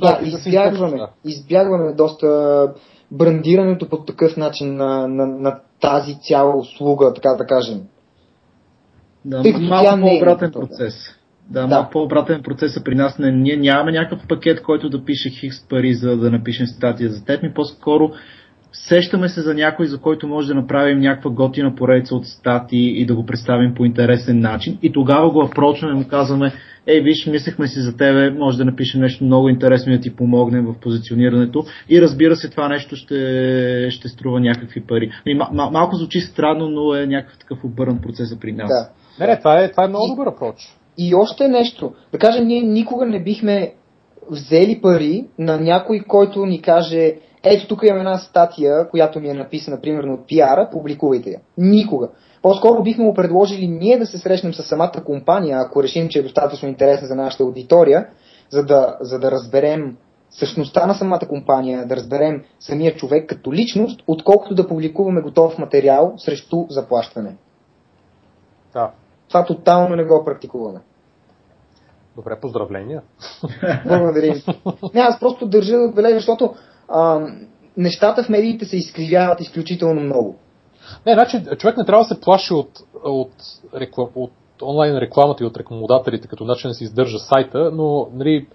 Да, избягваме. Да. Избягваме доста брандирането по такъв начин на, на, на тази цяла услуга, така да кажем.
Да, Тъй малко по-обратен е процес. Да, да. малко по-обратен процес е при нас. Не, ние нямаме някакъв пакет, който да пише хикс пари, за да напишем статия за теб. Ми по-скоро сещаме се за някой, за който може да направим някаква готина поредица от статии и да го представим по интересен начин. И тогава го апрочваме и му казваме, ей, виж, мислехме си за тебе, може да напишем нещо много интересно и да ти помогнем в позиционирането. И разбира се, това нещо ще, ще струва някакви пари. И, мал, малко звучи странно, но е някакъв такъв обърнат процес при нас. Да.
Не, не, това е, това е много добър апроч.
И още нещо. Да кажем, ние никога не бихме взели пари на някой, който ни каже, ето тук имам една статия, която ми е написана, примерно от пиара, публикувайте я. Никога. По-скоро бихме му предложили ние да се срещнем с самата компания, ако решим, че е достатъчно интересна за нашата аудитория, за да, за да разберем същността на самата компания, да разберем самия човек като личност, отколкото да публикуваме готов материал срещу заплащане.
Да.
Това тотално не го практикуваме.
Добре, поздравления.
Благодаря. Не, аз просто държа да отбележа, защото а, нещата в медиите се изкривяват изключително много.
Не, значи човек не трябва да се плаши от, от, реклам, от онлайн рекламата и от рекламодателите като начин да се издържа сайта, но нали,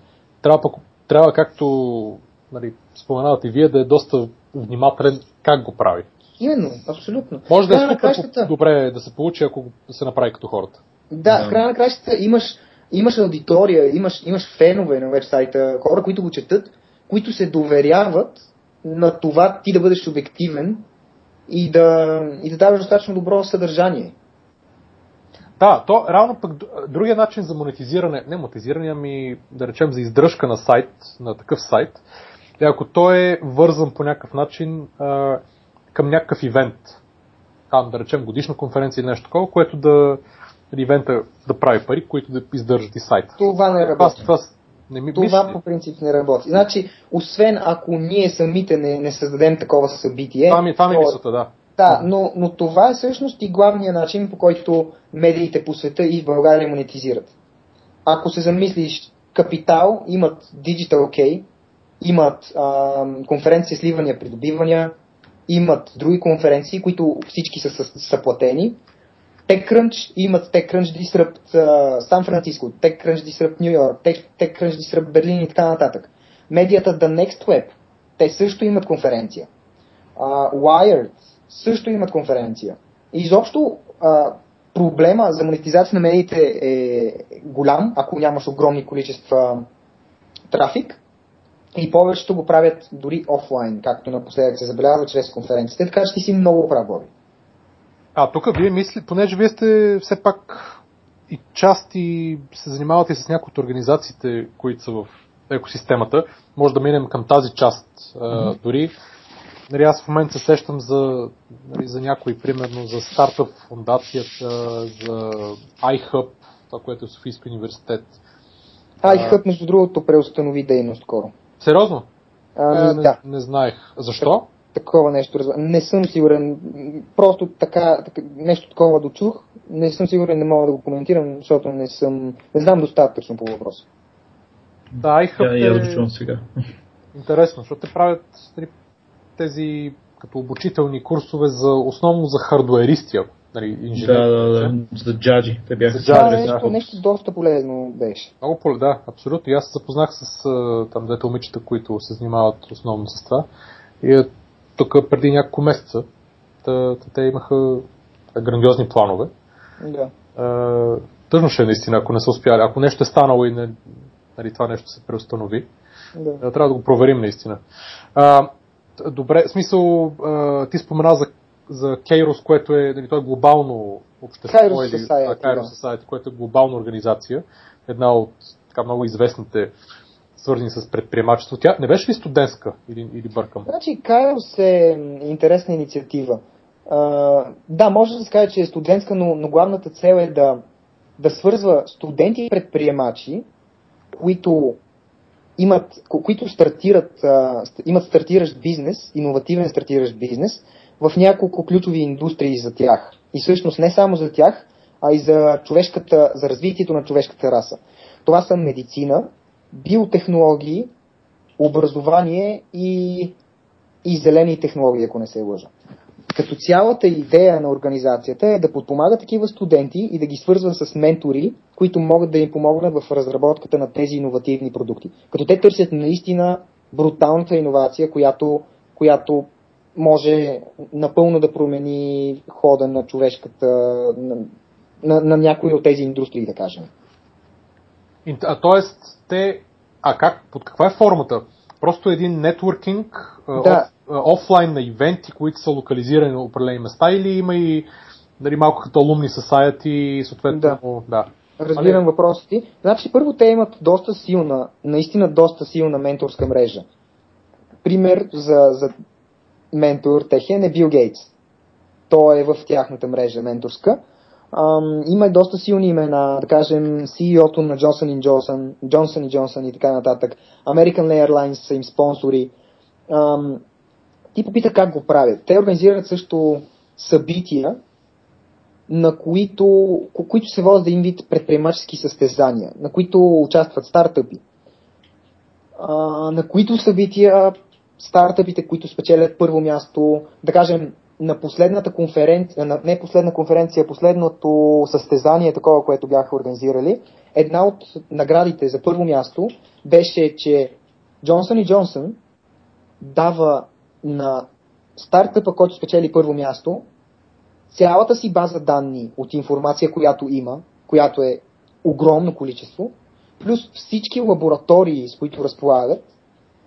трябва, пък, трябва както нали, споменавате и вие, да е доста внимателен как го прави.
Именно, абсолютно.
Може да е супер кращата... добре да се получи, ако се направи като хората.
Да, в края на кращата имаш, имаш аудитория, имаш, имаш фенове на вебсайта, хора, които го четат, които се доверяват на това ти да бъдеш обективен и да, и да даваш достатъчно добро съдържание.
Да, то реално пък другия начин за монетизиране, не монетизиране, ами да речем за издръжка на сайт, на такъв сайт, е ако той е вързан по някакъв начин а, към някакъв ивент. Там да речем годишна конференция или нещо такова, което да ивента да прави пари, които да издържат и сайта.
Това не работи.
Това, това не ми
Това мисли. по принцип не работи. Значи, освен ако ние самите не, не създадем такова събитие.
Това ми, това ми е мисълта, да.
Да, но, но това е всъщност и главният начин, по който медиите по света и в България монетизират. Ако се замислиш, Капитал имат Digital OK, имат а, конференция сливания, придобивания, имат други конференции, които всички са, са, са платени TechCrunch имат TechCrunch Disrupt Сан Франциско, TechCrunch Disrupt Нью Йорк, TechCrunch Disrupt Берлин и така нататък. Медията The Next Web, те също имат конференция. Uh, Wired също имат конференция. И изобщо uh, проблема за монетизация на медиите е голям, ако нямаш огромни количества трафик. И повечето го правят дори офлайн, както напоследък се забелязва чрез конференциите, така че ти си много прав, Боби.
А, тук вие мисли, понеже вие сте все пак и части се занимавате с някои от организациите, които са в екосистемата, може да минем към тази част. Mm-hmm. дори нали, аз в момента се сещам за, нали, за някои, примерно за стартъп фундацията, за iHub, това, което е Софийски университет.
iHub, между другото, преустанови дейност скоро.
Сериозно?
А,
е, не,
да.
не знаех. Защо?
Такова нещо. Не съм сигурен. Просто така, така нещо такова дочух. Не съм сигурен, не мога да го коментирам, защото не съм. Не знам достатъчно по въпроса.
Да, iHub
yeah, е... чувам сега.
Интересно, защото те правят нали, тези като обучителни курсове за основно за хардуеристи, нали, инженери.
Да, да, да, за джаджи. Те бяха
за джаджи, да, нещо, нещо доста полезно беше.
Много полезно, да, абсолютно. И аз се запознах с там двете момичета, които се занимават основно с това. И е тук преди няколко месеца та, те имаха грандиозни планове.
Да.
тъжно ще е наистина, ако не са успяли. Ако нещо е станало и не, нали, това нещо се преустанови, да. трябва да го проверим наистина. А, добре, смисъл, а, ти спомена за, за Кейрос, което е, нали, то е глобално общество,
Kairos или Society,
Kairos да. Society, което е глобална организация, една от така много известните свързани с предприемачество. Тя не беше ли студентска или, или бъркам?
Значи Кайлс е интересна инициатива. А, да, може да се каже, че е студентска, но, но главната цел е да, да свързва студенти и предприемачи, които имат, които стартират, а, имат стартиращ бизнес, иновативен стартиращ бизнес, в няколко ключови индустрии за тях. И всъщност не само за тях, а и за, човешката, за развитието на човешката раса. Това са медицина, биотехнологии, образование и, и зелени технологии, ако не се лъжа. Като цялата идея на организацията е да подпомага такива студенти и да ги свързва с ментори, които могат да им помогнат в разработката на тези иновативни продукти. Като те търсят наистина бруталната иновация, която, която може напълно да промени хода на човешката, на, на, на някои от тези индустрии, да кажем.
А т.е. те, а как, под каква е формата? Просто един нетворкинг, да. офлайн на ивенти, които са локализирани на определени места или има и нали, малко като алумни society, съответно, да. да.
Разбирам Али... въпросите ти. Значи, първо те имат доста силна, наистина доста силна менторска мрежа. Пример за, за ментор техен е Бил Гейтс. Той е в тяхната мрежа менторска. Ам, има доста силни имена, да кажем CEO-то на Johnson Johnson, Johnson Johnson и така нататък. American Airlines са им спонсори. Ам, ти попита как го правят. Те организират също събития, на които, които се водят им вид предприемачески състезания, на които участват стартъпи, а, на които събития стартъпите, които спечелят първо място, да кажем, на последната конференция, на, не последна конференция, последното състезание, такова, което бяха организирали, една от наградите за първо място беше, че Джонсън и Джонсън дава на стартъпа, който спечели първо място, цялата си база данни от информация, която има, която е огромно количество, плюс всички лаборатории, с които разполагат,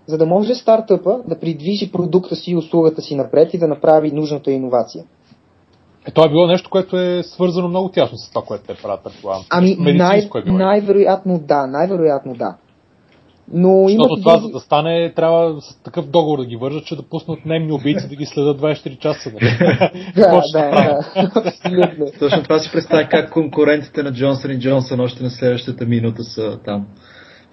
за да може стартъпа да придвижи продукта си и услугата си напред и да направи нужната иновация.
Е, това е било нещо, което е свързано много тясно с това, което те правят, предполагам.
Ами, най- е най-вероятно да, най-вероятно да. Но
Защото това, други... за да стане, трябва с такъв договор да ги вържат, че да пуснат немни убийци да ги следят 24 часа. Нали?
да, да, да, абсолютно.
Точно това си представя как конкурентите на Джонсън и Джонсън още на следващата минута са там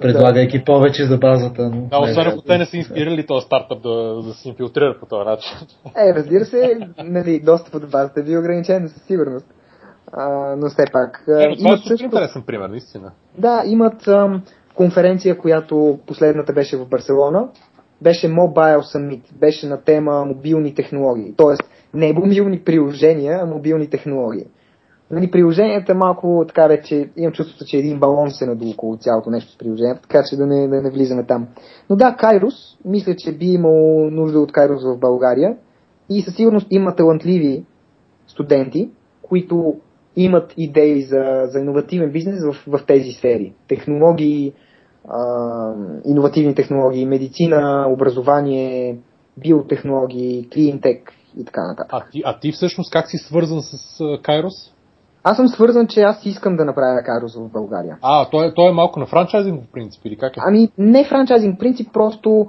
предлагайки да. повече за базата. Но...
Да, освен ако те не са инспирали този стартъп да, да се инфилтрират по този начин.
Е, разбира се, нали, достъпът до базата е бил ограничен със сигурност. А, но все пак.
Е, но това е също интересен пример, наистина.
Да, имат ам, конференция, която последната беше в Барселона. Беше Mobile Summit. Беше на тема мобилни технологии. Тоест, не мобилни приложения, а мобилни технологии. Нали, приложенията малко така вече имам чувството, че един балон се надул около цялото нещо с приложението, така че да не, да не влизаме там. Но да, Кайрус, мисля, че би имало нужда от Кайрус в България и със сигурност има талантливи студенти, които имат идеи за, за иновативен бизнес в, в тези сфери. Технологии, а, иновативни технологии, медицина, образование, биотехнологии, клиентек и така нататък.
А ти, а ти всъщност как си свързан с Кайрос?
Аз съм свързан, че аз искам да направя Кайрос в България.
А, той, той е малко на франчайзинг в принцип или как е?
Ами не франчайзинг принцип, просто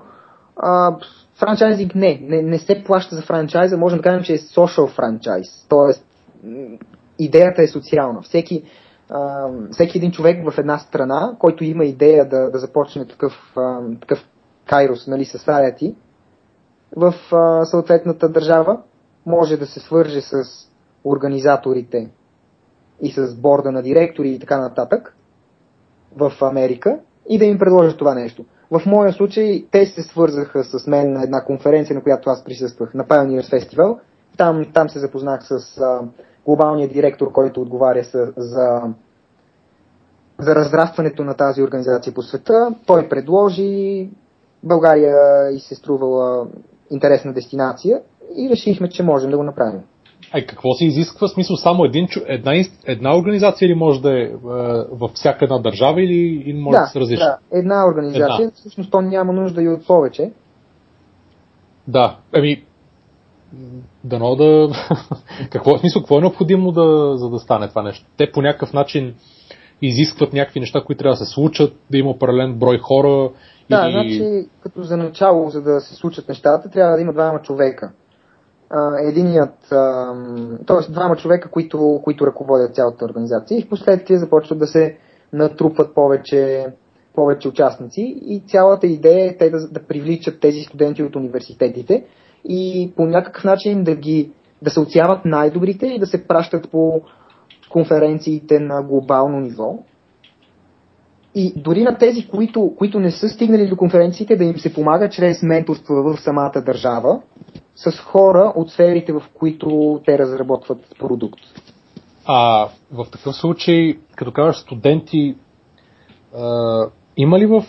а, франчайзинг не, не. Не се плаща за франчайза, можем да кажем, че е social франчайз. Тоест, идеята е социална. Всеки, а, всеки един човек в една страна, който има идея да, да започне такъв, а, такъв Кайрос, нали, society, в а, съответната държава, може да се свърже с организаторите и с борда на директори и така нататък в Америка и да им предложа това нещо. В моя случай те се свързаха с мен на една конференция, на която аз присъствах, на Pioneers Festival. Там, там се запознах с а, глобалния директор, който отговаря с, за, за разрастването на тази организация по света. Той предложи, България и се струвала интересна дестинация и решихме, че можем да го направим.
А какво се изисква? В смисъл само един, една, една организация или може да е, е във всяка една държава или, или може да, да се различи?
Да, една организация. Една. Всъщност то няма нужда и от повече.
Да, еми, дано да... какво, смисъл, какво е необходимо да, за да стане това нещо? Те по някакъв начин изискват някакви неща, които трябва да се случат, да има паралелен брой хора.
Да, или... значи, като за начало, за да се случат нещата, трябва да има двама човека единият, т.е. двама човека, които, които ръководят цялата организация и в последствие започват да се натрупват повече, повече участници и цялата идея е те да, да привличат тези студенти от университетите и по някакъв начин да ги да се отсяват най-добрите и да се пращат по конференциите на глобално ниво. И дори на тези, които, които не са стигнали до конференциите, да им се помага чрез менторство в самата държава, с хора от сферите, в които те разработват продукт.
А в такъв случай, като кажеш студенти, а, има ли в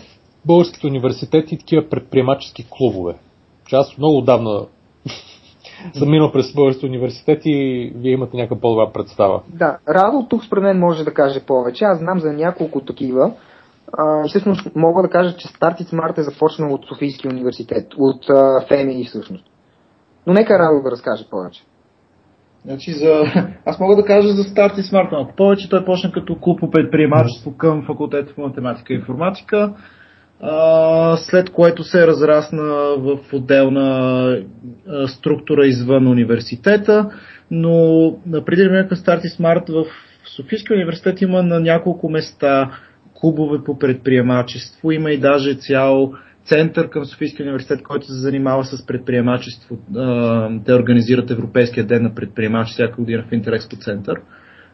българските университети такива предприемачески клубове? Че аз много отдавна съм минал през българските университети и вие имате някаква по-добра представа.
Да, Радо тук според мен може да каже повече. Аз знам за няколко такива. А, всъщност мога да кажа, че Startit Smart е започнал от Софийския университет, от а, ФМИ всъщност. Но нека Радо да разкаже повече.
Значи за... Аз мога да кажа за Старт и Смарт малко повече. Той почна като клуб по предприемачество към факултета по математика и информатика, след което се разрасна в отделна структура извън университета, но преди да Старт и Смарт в Софийския университет има на няколко места клубове по предприемачество, има и даже цял център към Софийския университет, който се занимава с предприемачество. Те организират Европейския ден на предприемачи всяка година в Интерекспо център.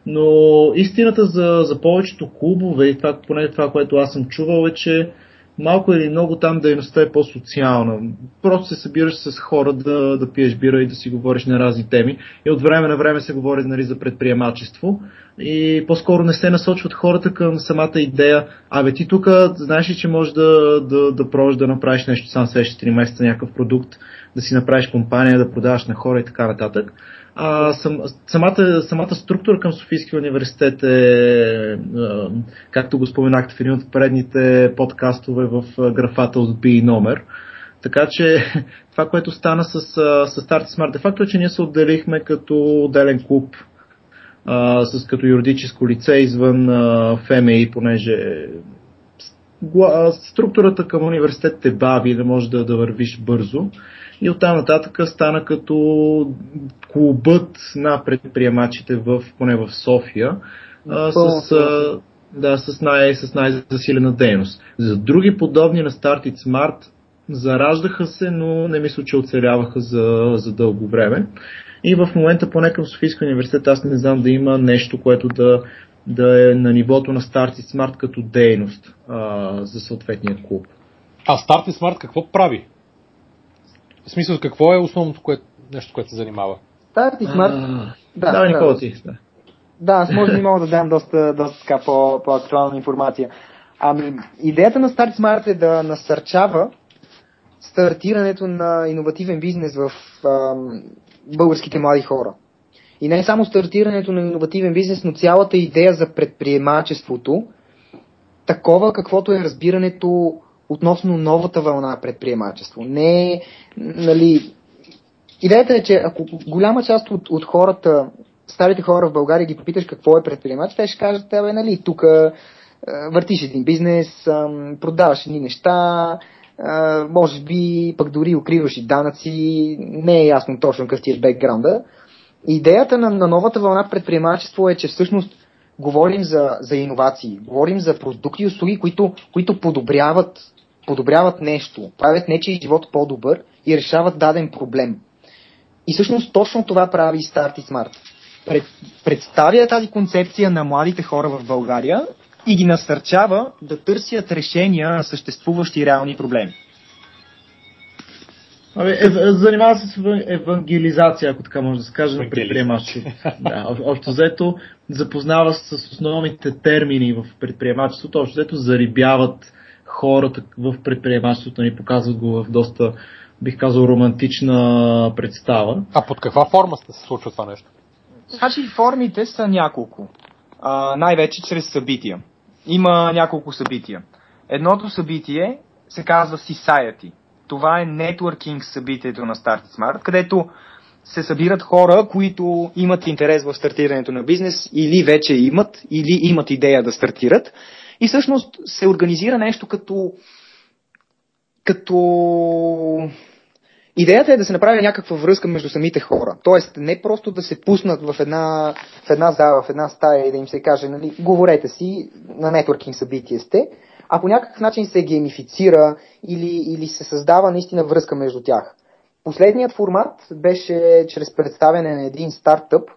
Но истината за, за повечето клубове, и това, поне това, което аз съм чувал, е, че малко или много там дейността е по-социална. Просто се събираш с хора да, да пиеш бира и да си говориш на разни теми. И от време на време се говори нали, за предприемачество. И по-скоро не се насочват хората към самата идея. Абе, ти тук знаеш ли, че можеш да, да, да пробваш да направиш нещо сам следващите 3 месеца, някакъв продукт, да си направиш компания, да продаваш на хора и така нататък. А сам, самата, самата структура към Софийския университет е, както го споменахте в един от предните подкастове в графата от B номер. Така че това, което стана с, с Start Smart, де факто е, че ние се отделихме като отделен клуб а, с като юридическо лице извън а, ФМИ, понеже структурата към университет е бави, не може да, да вървиш бързо. И оттам нататък стана като клубът на предприемачите в, поне в София, а, с, а, да, с, най, с най-засилена дейност. За други подобни на Startit Smart зараждаха се, но не мисля, че оцеляваха за, за дълго време. И в момента, поне към Софийския университет, аз не знам да има нещо, което да, да е на нивото на Startit Smart като дейност а, за съответния клуб.
А Startit Smart какво прави? В смисъл, какво е основното което, нещо, което се занимава?
Startit Smart...
Да, да, Никола ти. Да.
Да, аз може би мога да дам доста, доста така по, по-актуална информация. Ами, идеята на Start Smart е да насърчава стартирането на иновативен бизнес в ам, българските млади хора. И не само стартирането на иновативен бизнес, но цялата идея за предприемачеството, такова каквото е разбирането относно новата вълна предприемачество. Не, нали, идеята е, че ако голяма част от, от хората, старите хора в България ги попиташ какво е предприемач, те ще кажат, бе, нали, тук въртиш един бизнес, продаваш едни неща, може би пък дори укриваш и данъци, не е ясно точно какъв ти е бекграунда. Идеята на, на новата вълна предприемачество е, че всъщност говорим за, за иновации, говорим за продукти и услуги, които, които подобряват, подобряват нещо, правят нечи живот по-добър и решават даден проблем. И всъщност точно това прави Start Smart. Пред, представя тази концепция на младите хора в България и ги насърчава да търсят решения на съществуващи реални проблеми.
Абе, е, занимава се с евангелизация, ако така може да се каже, на предприемачеството. Да, общо взето запознава се с основните термини в предприемачеството, общо взето зарибяват хората в предприемачеството, ни показват го в доста, бих казал, романтична представа.
А под каква форма се случва това нещо?
Значи формите са няколко. А, най-вече чрез събития. Има няколко събития. Едното събитие се казва Society. Това е нетворкинг събитието на Start Smart, където се събират хора, които имат интерес в стартирането на бизнес или вече имат, или имат идея да стартират. И всъщност се организира нещо като като Идеята е да се направи някаква връзка между самите хора. Тоест, не просто да се пуснат в една, в една зала, в една стая и да им се каже, нали, говорете си, на нетворкинг събитие сте, а по някакъв начин се геймифицира или, или се създава наистина връзка между тях. Последният формат беше чрез представяне на един стартъп,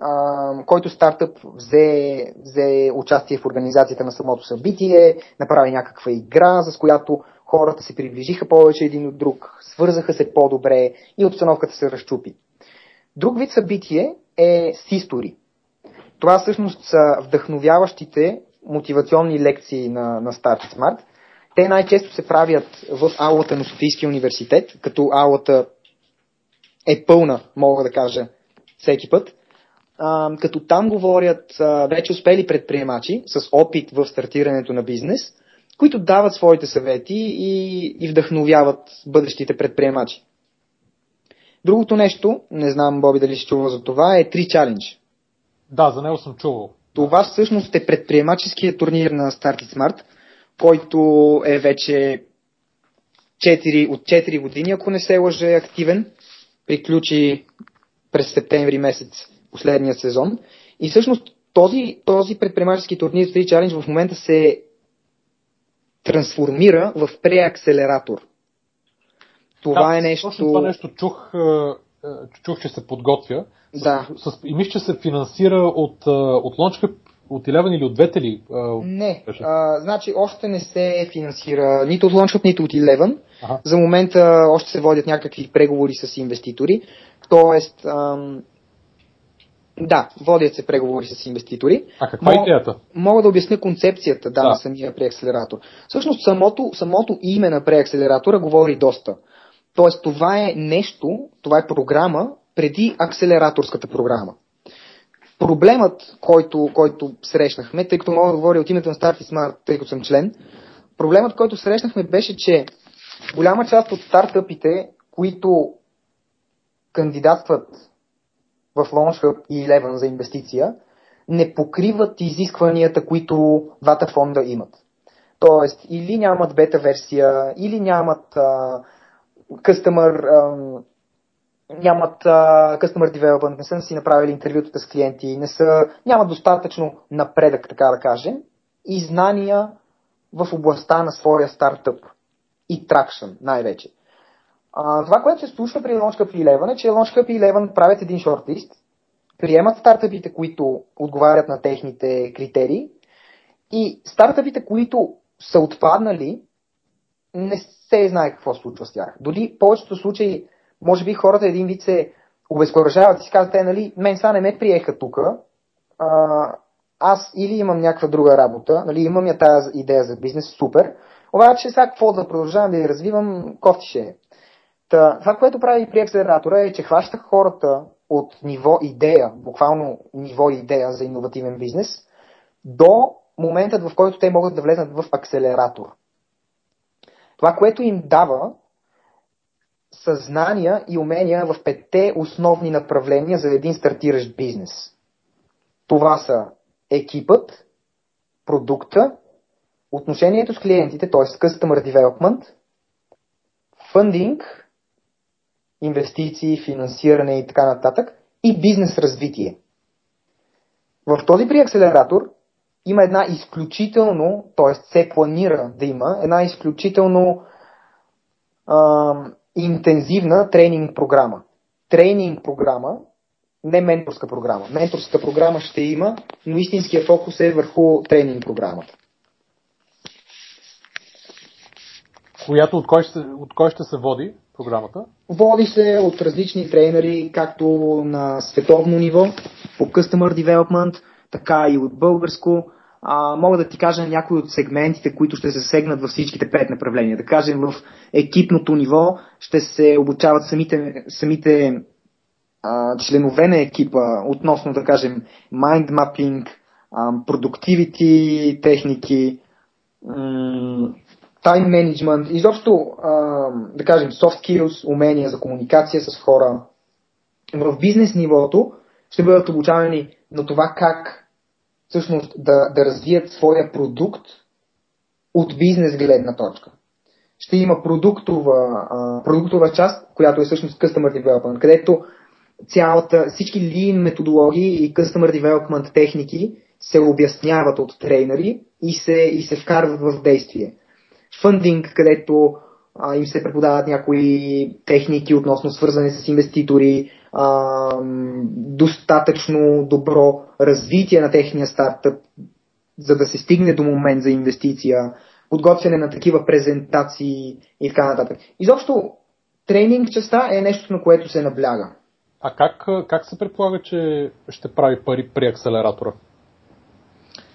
а, който стартъп взе, взе участие в организацията на самото събитие, направи някаква игра, с която хората се приближиха повече един от друг, свързаха се по-добре и обстановката се разчупи. Друг вид събитие е Систори. Това всъщност са вдъхновяващите мотивационни лекции на, на Start Smart. Те най-често се правят в аулата на Софийския университет, като аулата е пълна, мога да кажа, всеки път. А, като там говорят а, вече успели предприемачи с опит в стартирането на бизнес, които дават своите съвети и, и вдъхновяват бъдещите предприемачи. Другото нещо, не знам Боби дали си чувал за това, е Три Challenge.
Да, за него съм чувал.
Това всъщност е предприемаческия турнир на Start Smart, който е вече 4, от 4 години, ако не се лъже, активен. Приключи през септември месец последния сезон. И всъщност този, този предприемачески турнир Street Challenge в момента се трансформира в преакселератор. Това
да,
е нещо...
Точно това нещо чух, е, е, чух, че се подготвя.
Да.
С, с, и мисля, че се финансира от, е, от Launchpad от Eleven или от двете ли?
Не, а, значи още не се финансира нито от Launchpad, нито от Eleven.
Ага.
За момента още се водят някакви преговори с инвеститори. Тоест, ам, да, водят се преговори с инвеститори.
А каква е идеята?
Мога да обясня концепцията да,
Да.
на самия преакселератор. Всъщност самото, самото име на преакселератора говори доста. Тоест това е нещо, това е програма преди акселераторската програма. Проблемът, който, който срещнахме, тъй като мога да говоря от името на Start Smart, тъй като съм член, проблемът, който срещнахме беше, че голяма част от стартъпите, които кандидатстват в Launch и Eleven за инвестиция, не покриват изискванията, които двата фонда имат. Тоест, или нямат бета версия, или нямат а, нямат а, customer development, не са си направили интервютата с клиенти, не са, нямат достатъчно напредък, така да кажем, и знания в областта на своя стартъп и тракшн най-вече. А, това, което се случва при LaunchCup 11 е, че LaunchCup 11 правят един шортлист, приемат стартъпите, които отговарят на техните критерии и стартъпите, които са отпаднали, не се знае какво случва с тях. Дори повечето случаи, може би хората един вид се обезкуражават и си казват, е, нали, мен сега не ме приеха тук, аз или имам някаква друга работа, нали, имам я тази идея за бизнес, супер, обаче сега какво да продължавам да я развивам, кофти ще е. Та, това, което прави при акселератора е, че хваща хората от ниво идея, буквално ниво идея за иновативен бизнес, до моментът, в който те могат да влезнат в акселератор. Това, което им дава съзнания и умения в петте основни направления за един стартиращ бизнес. Това са екипът, продукта, отношението с клиентите, т.е. Customer Development, фандинг, инвестиции, финансиране и така нататък, и бизнес развитие. В този приакселератор има една изключително, т.е. се планира да има една изключително а, интензивна тренинг програма. Тренинг програма, не менторска програма. Менторска програма ще има, но истинския фокус е върху тренинг програмата.
Която от кой, ще, от кой ще се води програмата?
Води се от различни тренери, както на световно ниво, по Customer Development, така и от българско. А, мога да ти кажа някои от сегментите, които ще се сегнат във всичките пет направления. Да кажем, в екипното ниво ще се обучават самите, самите а, членове на екипа относно, да кажем, mind mapping, а, техники, м- time management, изобщо, да кажем, soft skills, умения за комуникация с хора. В бизнес нивото ще бъдат обучавани на това как всъщност да, да развият своя продукт от бизнес гледна точка. Ще има продуктова, продуктова част, която е всъщност Customer Development, където цялата, всички lean методологии и Customer Development техники се обясняват от трейнери и се, и се вкарват в действие. Фандинг, където а, им се преподават някои техники относно свързане с инвеститори, а, достатъчно добро развитие на техния стартъп, за да се стигне до момент за инвестиция, подготвяне на такива презентации и така нататък. Изобщо, тренинг частта е нещо, на което се набляга.
А как, как се предполага, че ще прави пари при акселератора?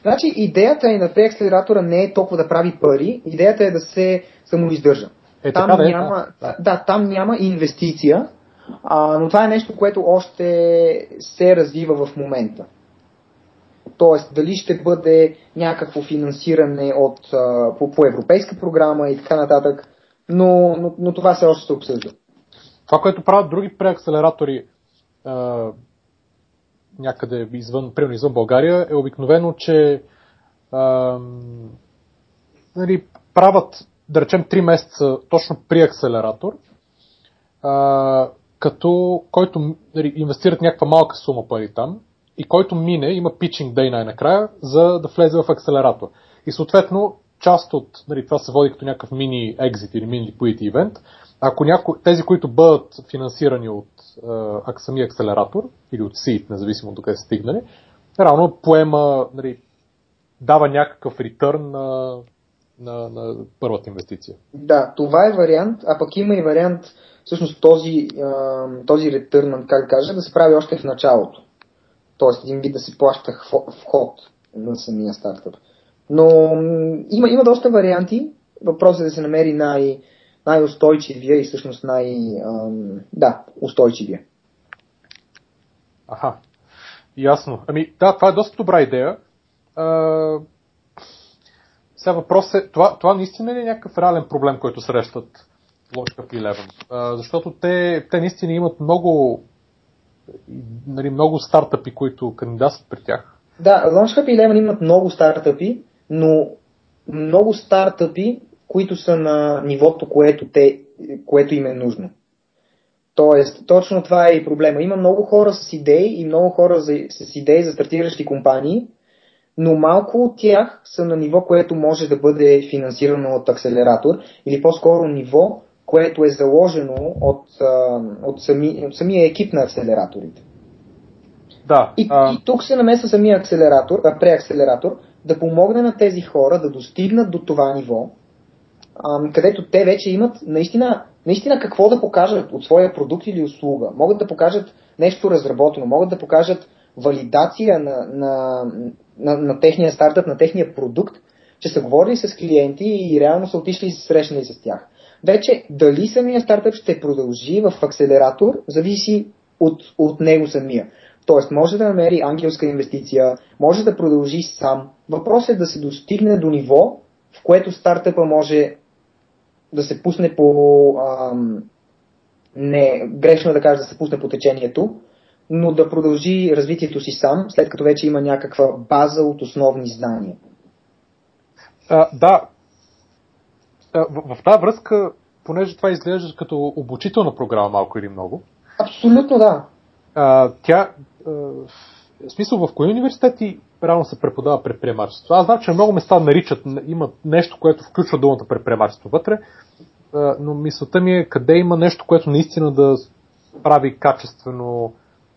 Значи, идеята и на преакселератора не е толкова да прави пари, идеята е да се самоиздържа.
Е,
там,
така да е,
няма,
да.
да, там няма инвестиция, а, но това е нещо, което още се развива в момента. Тоест, дали ще бъде някакво финансиране от, по, по европейска програма и така нататък, но, но, но това се още се обсъжда.
Това, което правят други преакселератори някъде извън, примерно извън България, е обикновено, че а, нали, правят, да речем, 3 месеца точно при акселератор, а, като който нали, инвестират някаква малка сума пари там и който мине, има питчинг дей най-накрая, за да влезе в акселератор. И съответно, част от нали, това се води като някакъв мини екзит или мини liquidity event. Ако няко, тези, които бъдат финансирани от а, самия акселератор или от SEED, независимо от къде стигнали, реално поема, нали, дава някакъв ритърн на, на, на първата инвестиция.
Да, това е вариант, а пък има и вариант всъщност този, този ретърн, как кажа, да се прави още в началото. Тоест един вид да се плаща вход на самия стартъп. Но има, има доста варианти. Въпросът е да се намери най- най-устойчивия и всъщност най- ам, да, устойчивия.
Аха, ясно. Ами да, това е доста добра идея. А, сега въпрос е, това, това наистина ли е някакъв реален проблем, който срещат Launchpad 11? А, защото те, те наистина имат много нали, много стартъпи, които кандидатстват при тях.
Да, Launchpad 11 имат много стартъпи, но много стартъпи които са на нивото, което, те, което им е нужно. Тоест, точно това е и проблема. Има много хора с идеи и много хора за, с идеи за стартиращи компании, но малко от тях са на ниво, което може да бъде финансирано от акселератор или по-скоро ниво, което е заложено от, от, сами, от самия екип на акселераторите.
Да.
И, а... и тук се намесва самия акселератор, а, преакселератор, да помогне на тези хора да достигнат до това ниво, където те вече имат наистина, наистина какво да покажат от своя продукт или услуга. Могат да покажат нещо разработено, могат да покажат валидация на, на, на, на техния стартъп, на техния продукт, че са говорили с клиенти и реално са отишли и се срещнали с тях. Вече дали самия стартъп ще продължи в акселератор, зависи от, от него самия. Тоест, може да намери ангелска инвестиция, може да продължи сам. Въпросът е да се достигне до ниво, в което стартъпа може да се пусне по... Ам, не, грешно е да кажа да се пусне по течението, но да продължи развитието си сам, след като вече има някаква база от основни знания.
А, да. А, в, в тази връзка, понеже това изглежда като обучителна програма малко или много.
Абсолютно да.
А, тя, а, в смисъл, в кои университети реално се преподава предприемачество? Аз знам, че много места наричат, имат нещо, което включва думата предприемачество вътре, но мисълта ми е къде има нещо, което наистина да прави качествено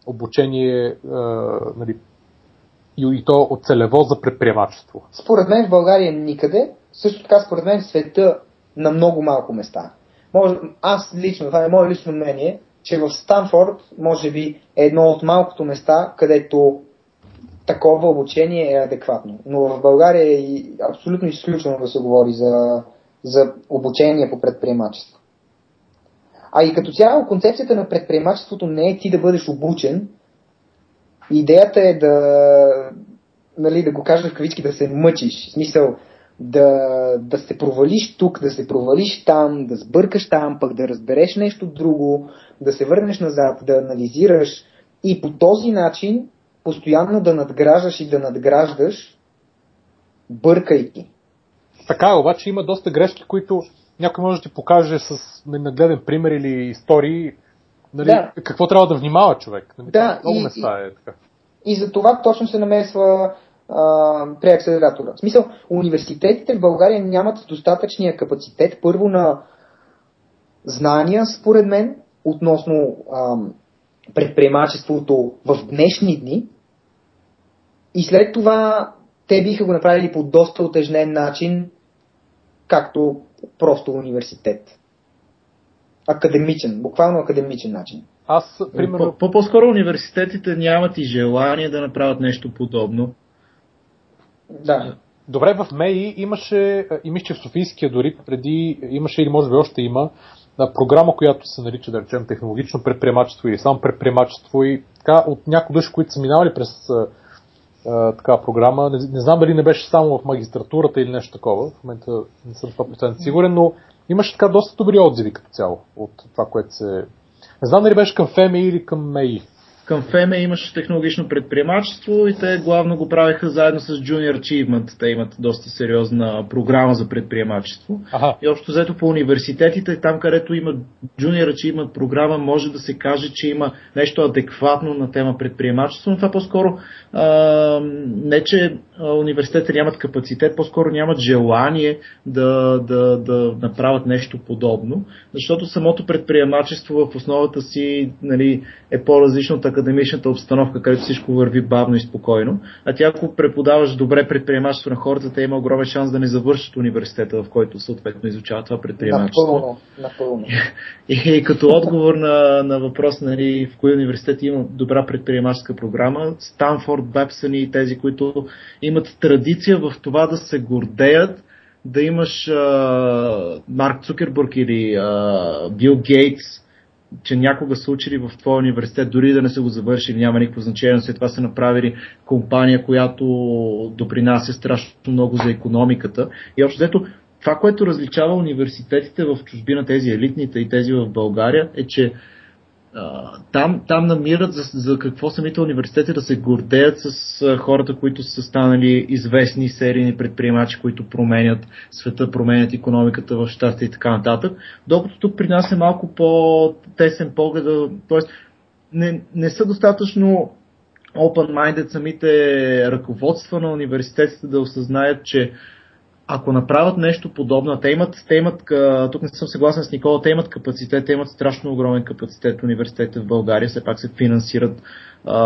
обучение нали, и, то от целево за предприемачество.
Според мен в България никъде, също така според мен в света на много малко места. Може, аз лично, това е мое лично мнение, че в Станфорд може би е едно от малкото места, където такова обучение е адекватно. Но в България е абсолютно изключено да се говори за, за обучение по предприемачество. А и като цяло концепцията на предприемачеството не е ти да бъдеш обучен. Идеята е да, нали, да го кажа в кавички, да се мъчиш. В смисъл да, да се провалиш тук, да се провалиш там, да сбъркаш там, пък да разбереш нещо друго, да се върнеш назад, да анализираш и по този начин постоянно да надграждаш и да надграждаш, бъркайки.
Така обаче има доста грешки, които някой може да ти покаже с нагледен пример или истории, нали, да. какво трябва да внимава човек. Нали,
да,
много и, места е така.
И, и за това точно се намесва преакселератора. В смисъл, университетите в България нямат достатъчния капацитет, първо на знания, според мен, относно ам, предприемачеството в днешни дни. И след това те биха го направили по доста отежнен начин, както просто университет. Академичен, буквално академичен начин.
Аз, примерно...
По- по-скоро университетите нямат и желание да направят нещо подобно.
Да.
Добре, в МЕИ имаше, и мисля, че в Софийския дори преди имаше или може би още има програма, която се нарича, да речем, технологично предприемачество или само предприемачество и така от някои души, които са минавали през така програма, не, не знам дали не беше само в магистратурата или нещо такова, в момента не съм 100% сигурен, но имаше така доста добри отзиви като цяло от това, което се... Не знам дали беше към ФЕМИ или към МЕИ
към ФЕМЕ имаше технологично предприемачество и те главно го правиха заедно с Junior Achievement. Те имат доста сериозна програма за предприемачество.
Ага.
И общо взето по университетите, там където има Junior Achievement програма, може да се каже, че има нещо адекватно на тема предприемачество, но това по-скоро а, не, че университетите нямат капацитет, по-скоро нямат желание да, да, да направят нещо подобно, защото самото предприемачество в основата си нали, е по-различно от академичната обстановка, където всичко върви бавно и спокойно. А тя, ако преподаваш добре предприемачество на хората, те има огромен шанс да не завършат университета, в който съответно изучава това предприемачество.
Напълно, напълно.
И, и като отговор на, на въпрос, нали, в кои университети има добра предприемаческа програма, Станфорд, Бепсън и тези, които имат традиция в това да се гордеят да имаш а, Марк Цукербърг или а, Бил Гейтс, че някога са учили в твоя университет, дори да не са го завършили, няма никакво значение, след това са направили компания, която допринася страшно много за економиката. И общо взето, това, което различава университетите в чужбина, тези елитните и тези в България, е, че там, там намират за, за какво самите университети да се гордеят с а, хората, които са станали известни серийни предприемачи, които променят света, променят економиката в щастие и така нататък. Докато тук при нас е малко по-тесен поглед, т.е. Не, не са достатъчно open-minded самите ръководства на университетите да осъзнаят, че ако направят нещо подобно, те имат, те имат, тук не съм съгласен с Никола, те имат капацитет, те имат страшно огромен капацитет университетите в България, все пак се финансират. А,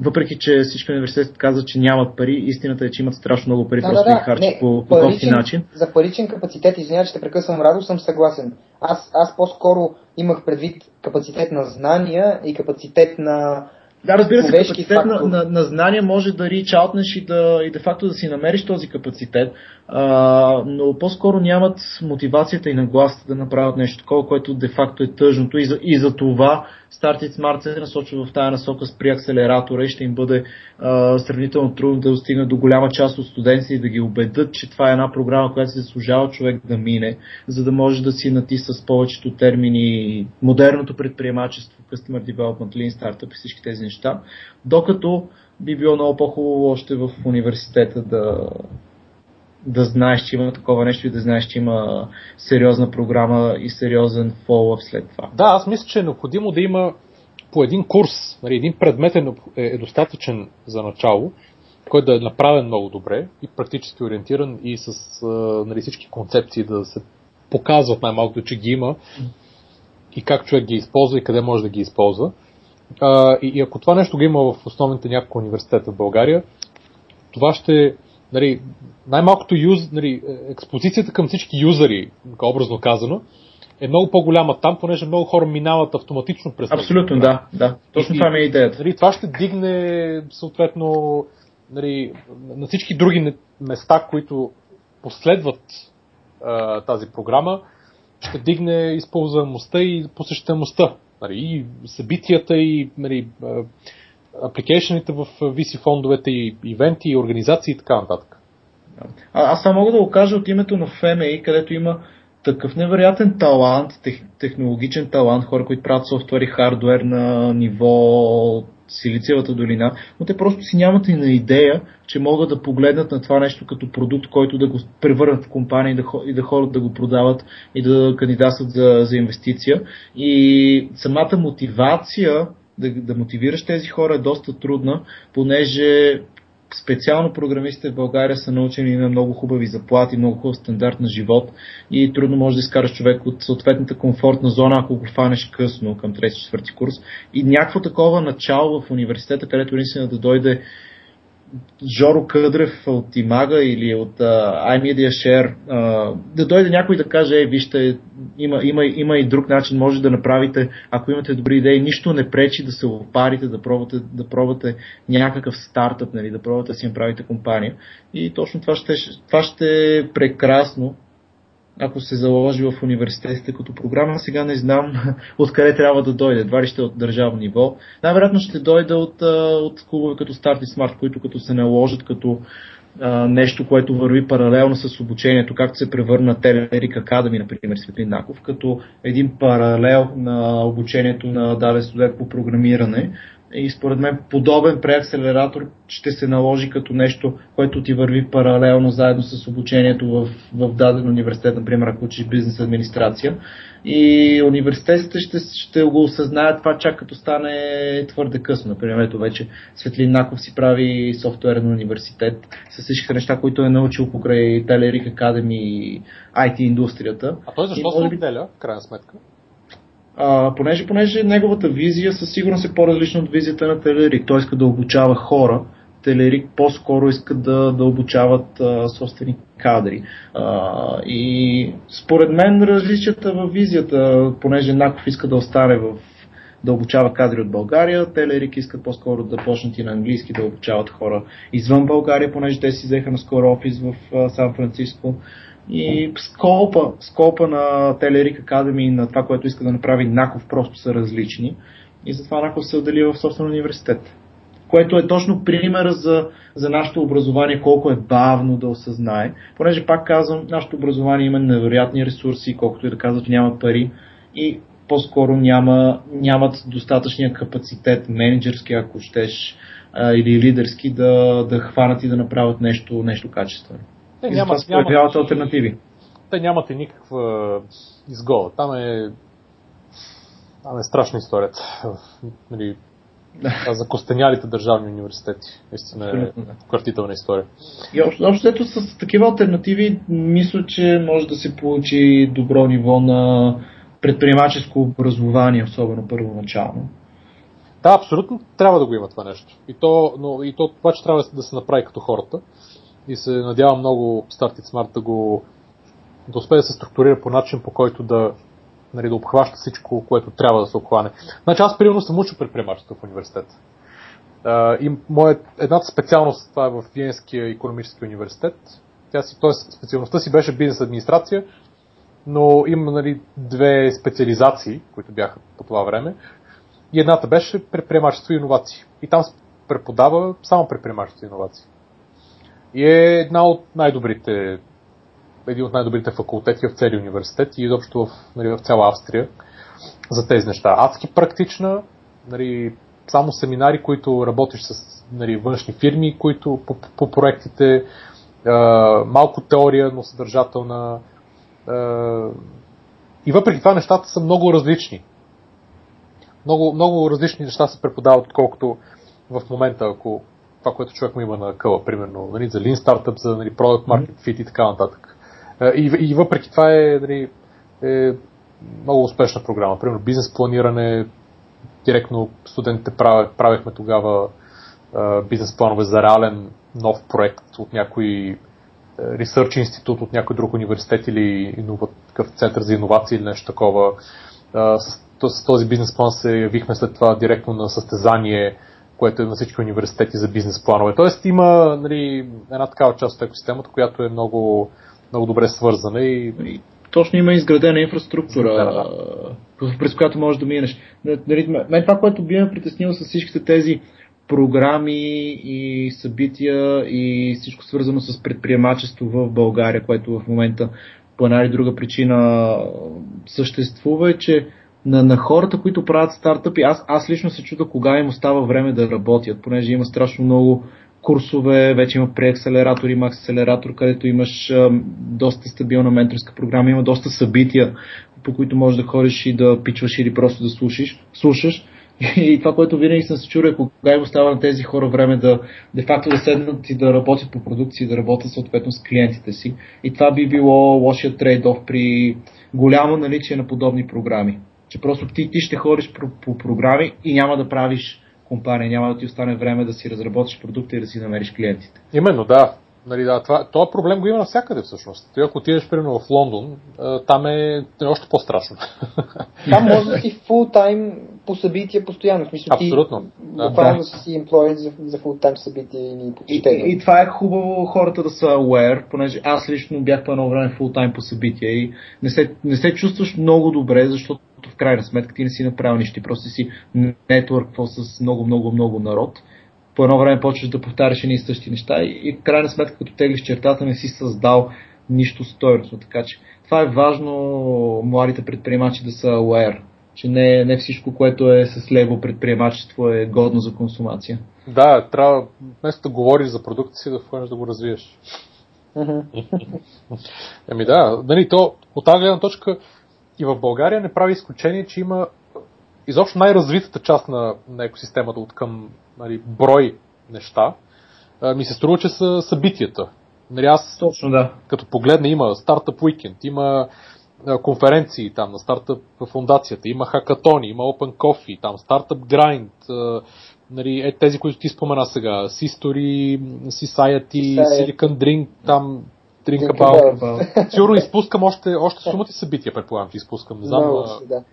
въпреки, че всички университети казват, че нямат пари, истината е, че имат страшно много пари,
да,
просто
да,
ги харчат по, по паричен, начин.
За паричен капацитет, извинявай, че те прекъсвам, Радо, съм съгласен. Аз, аз по-скоро имах предвид капацитет на знания и капацитет на
да, разбира се, капацитет на, на, на знания може да ричаутнеш и да, и де факто да си намериш този капацитет, а, но по-скоро нямат мотивацията и нагласата да направят нещо такова, което де факто е тъжното. И за, и за това Started Smart се насочва в тази насока с при акселератора и ще им бъде а, сравнително трудно да достигне до голяма част от студентите и да ги убедят, че това е една програма, която се заслужава човек да мине, за да може да си натиса с повечето термини модерното предприемачество, Customer Development, Lean Startup и всички тези неща, докато би било много по-хубаво още в университета да, да знаеш, че има такова нещо и да знаеш, че има сериозна програма и сериозен фоллъп след това.
Да, аз мисля, че е необходимо да има по един курс, нали, един предмет е, е достатъчен за начало, който да е направен много добре и практически ориентиран и с нали, всички концепции да се показват най-малкото, че ги има и как човек ги използва и къде може да ги използва. А, и, и ако това нещо го има в основните няколко университета в България, това ще, нали, най-малкото юз, нали, експозицията към всички юзери, образно казано, е много по-голяма там, понеже много хора минават автоматично през
Абсолютно, да, да. Точно това ми е идеята.
Нали, това ще дигне съответно нали, на всички други места, които последват а, тази програма, ще дигне използваемостта и посещаемостта. Нали, и събитията, и нали, апликейшените в VC фондовете, и ивенти, и организации и така нататък.
А, аз само мога да го кажа от името на FMA, където има такъв невероятен талант, тех, технологичен талант, хора, които правят софтуер и хардуер на ниво Силициевата долина, но те просто си нямат и на идея, че могат да погледнат на това нещо като продукт, който да го превърнат в компания и да, и да ходят да го продават и да кандидатстват за, за инвестиция. И самата мотивация да, да мотивираш тези хора е доста трудна, понеже специално програмистите в България са научени на много хубави заплати, много хубав стандарт на живот и трудно може да изкараш човек от съответната комфортна зона, ако го фанеш късно към 3-4 курс. И някакво такова начало в университета, където наистина да дойде Жоро Къдрев от Имага или от uh, iMedia Share, uh, да дойде някой да каже, е, вижте, има, има, има и друг начин, може да направите, ако имате добри идеи, нищо не пречи да се опарите, да пробвате, да пробвате някакъв стартъп, нали, да пробвате да си направите компания. И точно това ще, това ще е прекрасно ако се заложи в университетите като програма. Сега не знам откъде трябва да дойде. Едва ли ще е от държавно ниво. Най-вероятно ще дойде от, от клубове като Start и Smart, които като се наложат като а, нещо, което върви паралелно с обучението, както се превърна Телерик Академи, например, Светлин Наков, като един паралел на обучението на даден студент по програмиране, и според мен подобен преакселератор ще се наложи като нещо, което ти върви паралелно заедно с обучението в, в даден университет, например, ако учиш бизнес администрация. И университетите ще, ще го осъзнаят това чак като стане твърде късно. Например, ето вече Светлин Наков си прави софтуерен университет с всичките неща, които е научил покрай Телерик Академи и IT индустрията.
А той защо се отделя, в крайна сметка?
А, понеже, понеже неговата визия със сигурност е по-различна от визията на Телерик. Той иска да обучава хора, Телерик по-скоро иска да, да обучават а, собствени кадри. А, и според мен различията в визията, понеже Наков иска да остане в да обучава кадри от България. Телерик искат по-скоро да почнат и на английски да обучават хора извън България, понеже те си взеха на скоро офис в Сан Франциско. И скопа, скопа на Телерик Академи и на това, което иска да направи Наков, просто са различни. И затова Наков се отдели в собствен университет. Което е точно примера за, за нашето образование, колко е бавно да осъзнае. Понеже пак казвам, нашето образование има невероятни ресурси, колкото и да казват няма пари. И по-скоро няма, нямат достатъчния капацитет, менеджерски, ако щеш, или лидерски, да, да хванат и да направят нещо, нещо качествено. Те нямат, това альтернативи.
Те нямат и никаква изгода. Там е, там е страшна историята. Нали, за костенялите държавни университети. Наистина е картителна история.
И общо, общо ето с такива альтернативи мисля, че може да се получи добро ниво на предприемаческо образование, особено първоначално.
Да, абсолютно трябва да го има това нещо. И то, но, и то това, че трябва да се направи като хората и се надявам много Started Smart да го да успее да се структурира по начин, по който да, нали, да обхваща всичко, което трябва да се обхване. Значи аз примерно съм учил предприемачество в университет. Uh, и моят, едната специалност това е в Виенския економически университет. Тя си, т.е. специалността си беше бизнес администрация, но има нали, две специализации, които бяха по това време. И едната беше предприемачество и иновации. И там преподава само предприемачество и иновации. И е една от най-добрите, един от най-добрите факултети в целия университет и изобщо в, нали, в цяла Австрия за тези неща. Адски практична, нали, само семинари, които работиш с нали, външни фирми, които по, по проектите, е, малко теория, но съдържателна. Е, и въпреки това нещата са много различни. Много, много различни неща се преподават, отколкото в момента, ако това, което човек му има на къла, примерно, нали, за Lean Startup, за нали, Product Market Fit и така нататък. И, и въпреки това е, нали, е много успешна програма. Примерно бизнес планиране, директно студентите правих, правихме тогава бизнес планове за реален нов проект от някой ресърч институт от някой друг университет или такъв център за иновации или нещо такова. С, с този бизнес план се явихме след това директно на състезание което е на всички университети за бизнес планове. Тоест има нали, една такава част от екосистемата, която е много, много добре свързана и,
и точно има изградена инфраструктура, да. през която можеш да минеш. Нали, мен това, което би ме притеснило с всичките тези програми и събития и всичко свързано с предприемачество в България, което в момента по една или друга причина съществува, е, че на, на хората, които правят стартъпи, аз, аз лично се чуда кога им остава време да работят, понеже има страшно много курсове, вече има преакселератор, има акселератор, където имаш а, доста стабилна менторска програма, има доста събития, по които можеш да ходиш и да пичваш или просто да слушаш. слушаш. И това, което винаги съм се чурил, кога им остава на тези хора време да де-факто да седнат и да работят по продукции, да работят съответно с клиентите си. И това би било лошия трейд-оф при голямо наличие на подобни програми. Че просто ти, ти ще ходиш по, по програми и няма да правиш компания, няма да ти остане време да си разработиш продукта и да си намериш клиентите.
Именно, да. Нали, да, това, това проблем го има навсякъде всъщност. Ти ако отидеш примерно в Лондон, там е, е още по-страшно.
Там може да си фултайм по събития постоянно. В смисъл,
Абсолютно.
Ти, буквално да. си емплоен за, за фултайм събития и ни
и, и, и, това е хубаво хората да са aware, понеже аз лично бях по едно време фултайм по събития и не се, не се чувстваш много добре, защото в крайна сметка ти не си направил нищо, просто си нетворквал с много, много, много народ по едно време почваш да повтаряш едни и същи неща и, и в крайна сметка, като теглиш чертата, не си създал нищо стойностно. Така че това е важно младите предприемачи да са aware, че не, не всичко, което е с лево предприемачество е годно за консумация.
Да, трябва вместо да говориш за продукта си, да ходиш да го развиеш. Еми да, нали, то от тази гледна точка и в България не прави изключение, че има изобщо най-развитата част на, на екосистемата от към нали, брой неща, ми се струва, че са събитията. Нали, аз,
Точно, да.
като погледна, има Startup Weekend, има конференции там на Startup фундацията, има хакатони, има Open Coffee, там Startup Grind, нали, е, тези, които ти спомена сега, Sistory, Society, Silicon Drink, там Drink About. Сигурно изпускам още, още сумата събития, предполагам, че изпускам. Не знам.
No, да.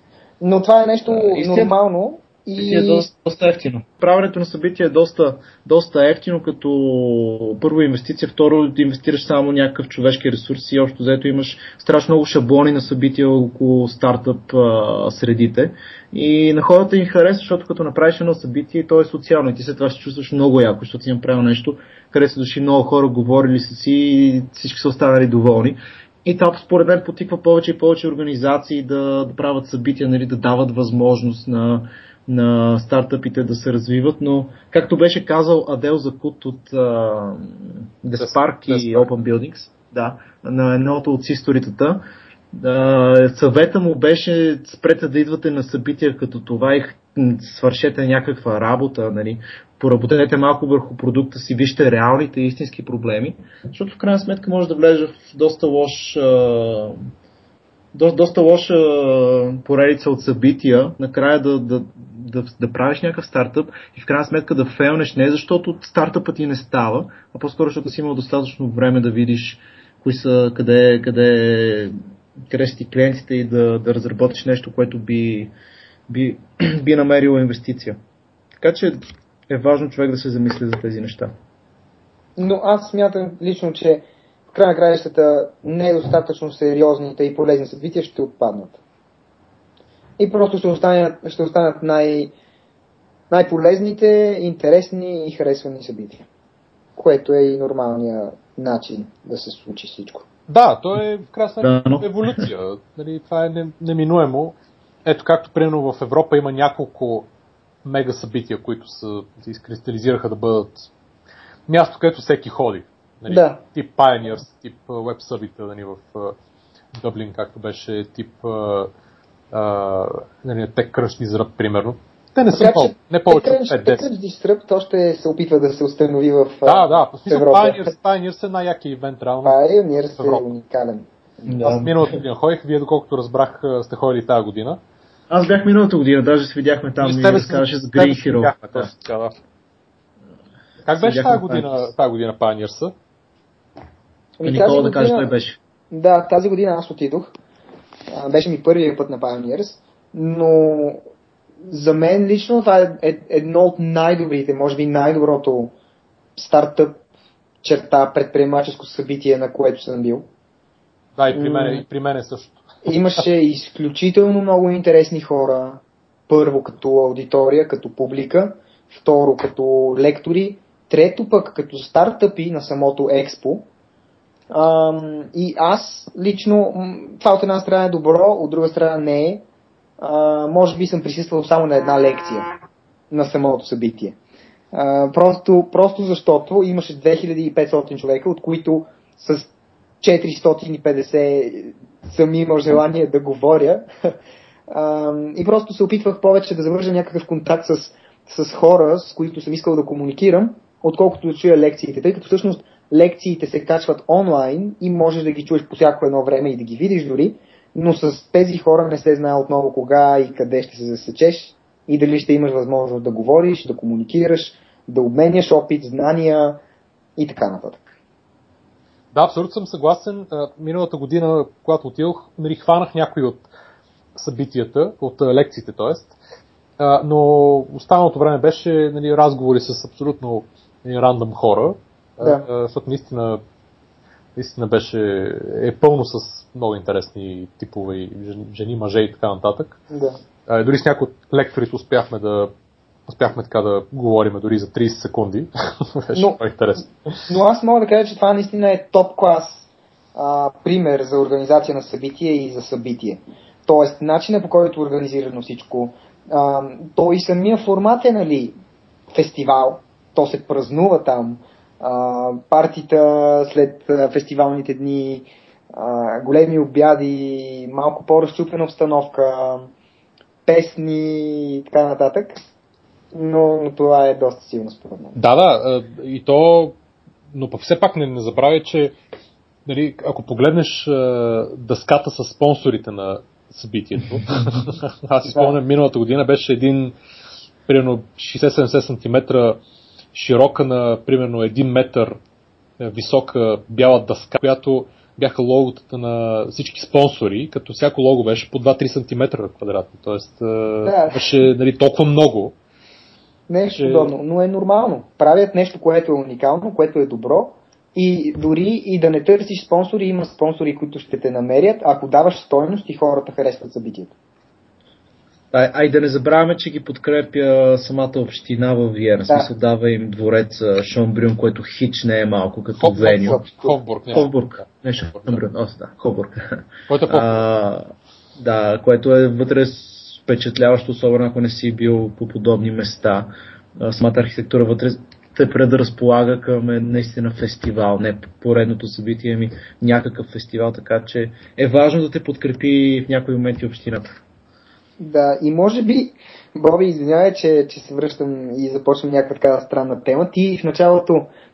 Но това е нещо а, нормално.
И... Е доста, ефтино. Правенето на събития е доста, доста ефтино, като първо инвестиция, второ инвестираш само някакъв човешки ресурс и общо взето имаш страшно много шаблони на събития около стартъп а, средите. И на хората им харесва, защото като направиш едно събитие, то е социално и ти след това ще чувстваш много яко, защото си направил нещо, хареса дошли много хора, говорили са си и всички са останали доволни. И това според мен потиква повече и повече организации да, да правят събития, нали, да дават възможност на, на стартъпите да се развиват, но както беше казал Адел Закут от uh, The Spark и Open Buildings, да, на едното от историтата, uh, съвета му беше спрете да идвате на събития като това и свършете някаква работа, нали, поработете малко върху продукта си, вижте реалните истински проблеми, защото в крайна сметка може да влезе в доста лош до, доста лоша поредица от събития, накрая да, да, да, да правиш някакъв стартъп и в крайна сметка да фейлнеш не защото стартъпът ти не става, а по-скоро защото си имал достатъчно време да видиш кои са, къде, къде, къде са ти клиентите и да, да разработиш нещо, което би, би, би намерило инвестиция. Така че е важно човек да се замисли за тези неща.
Но аз смятам лично, че край на краищата недостатъчно сериозните и полезни събития ще отпаднат. И просто ще останат, ще останат най- най-полезните, интересни и харесвани събития. Което е и нормалният начин да се случи всичко.
Да, то е в крайна да, но... еволюция. Нали, това е неминуемо. Ето както примерно в Европа има няколко мега събития, които са, се изкристализираха да бъдат място, където всеки ходи. Нали,
да.
Тип Pioneers, тип Web Summit нали, в Дъблин, както беше тип нали, Tech Crunch Disrupt, примерно. Те не са по, не повече от 5-10.
Crunch Disrupt още се опитва да се установи в
Да, да, по смисъл Pioneers, Pioneers е най-якия ивент, реално.
Pioneers е уникален.
Да. Аз миналата година ходих, вие доколкото разбрах сте ходили тази година.
Аз бях миналата година, даже се видяхме там и, и разказваше за Green Hero. Видяхме, да. Така, да.
Как беше тази година, тази година Pioneers?
Ами, Никола да каже, той беше.
Да, тази година аз отидох. Беше ми първият път на Pioneers, но за мен лично това е, е едно от най-добрите, може би най-доброто стартъп черта, предприемаческо събитие, на което съм бил.
Да, и при мен, и при мен е също.
Имаше изключително много интересни хора. Първо като аудитория, като публика, второ като лектори, трето пък като стартъпи на самото експо. И аз лично, това от една страна е добро, от друга страна не е. А, може би съм присъствал само на една лекция на самото събитие. А, просто, просто защото имаше 2500 човека, от които с 450 съм имал желание да говоря. А, и просто се опитвах повече да завържа някакъв контакт с, с хора, с които съм искал да комуникирам, отколкото да чуя лекциите, тъй като всъщност лекциите се качват онлайн и можеш да ги чуеш по всяко едно време и да ги видиш дори, но с тези хора не се знае отново кога и къде ще се засечеш и дали ще имаш възможност да говориш, да комуникираш, да обменяш опит, знания и така нататък.
Да, абсолютно съм съгласен. Миналата година, когато отидох, нали, хванах някои от събитията, от лекциите, т.е. Но останалото време беше нали, разговори с абсолютно нали, рандъм хора, да. защото наистина, наистина беше, е пълно с много интересни типове, жени, мъже и така нататък.
Да.
Дори с някои от лекторите успяхме да успяхме така да говорим дори за 30 секунди. Беше но, интересно.
Но аз мога да кажа, че това наистина е топ клас а, пример за организация на събитие и за събитие. Тоест, начинът по който е организирано всичко, а, то и самия формат е, нали, фестивал, то се празнува там, а, партита след фестивалните дни, а, големи обяди, малко по-разчупена обстановка, песни и така нататък но, но това е доста силно според мен.
Да, да, и то, но пък все пак не, не забравяй, че нали, ако погледнеш дъската с спонсорите на събитието, аз си спомням, миналата година беше един примерно 60-70 см широка на примерно 1 метър висока бяла дъска, която бяха логотата на всички спонсори, като всяко лого беше по 2-3 см квадратно. Тоест да. беше нали, толкова много,
Нещо че... подобно, но е нормално. Правят нещо, което е уникално, което е добро и дори и да не търсиш спонсори, има спонсори, които ще те намерят, ако даваш стойност и хората харесват събитието.
А, а и да не забравяме, че ги подкрепя самата община в Виена. Да. Смисъл дава им дворец Шонбрюн, което хич не е малко като Хоп, Веню.
Ховбург.
Ховбург. Не Шонбрюн. О, да, Ховбург. Който е да, което е вътре впечатляващо, особено ако не си бил по подобни места. Самата архитектура вътре те предразполага към е наистина фестивал, не поредното събитие, ами някакъв фестивал, така че е важно да те подкрепи в някои моменти общината.
Да, и може би, Боби, извинявай, че, че се връщам и започвам някаква така странна тема. Ти в началото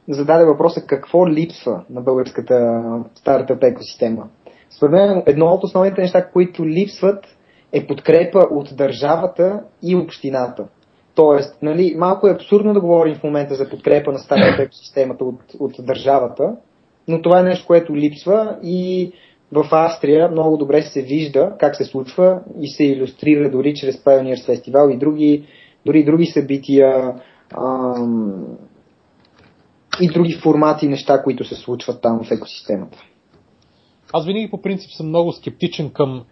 зададе въпроса какво липсва на българската стартъп екосистема. Според мен едно от основните неща, които липсват е подкрепа от държавата и общината. Тоест, нали, малко е абсурдно да говорим в момента за подкрепа на стартап екосистемата от, от държавата, но това е нещо, което липсва и в Австрия много добре се вижда как се случва и се иллюстрира дори чрез Pioneers Festival и други, дори други събития ам, и други формати неща, които се случват там в екосистемата.
Аз винаги по принцип съм много скептичен към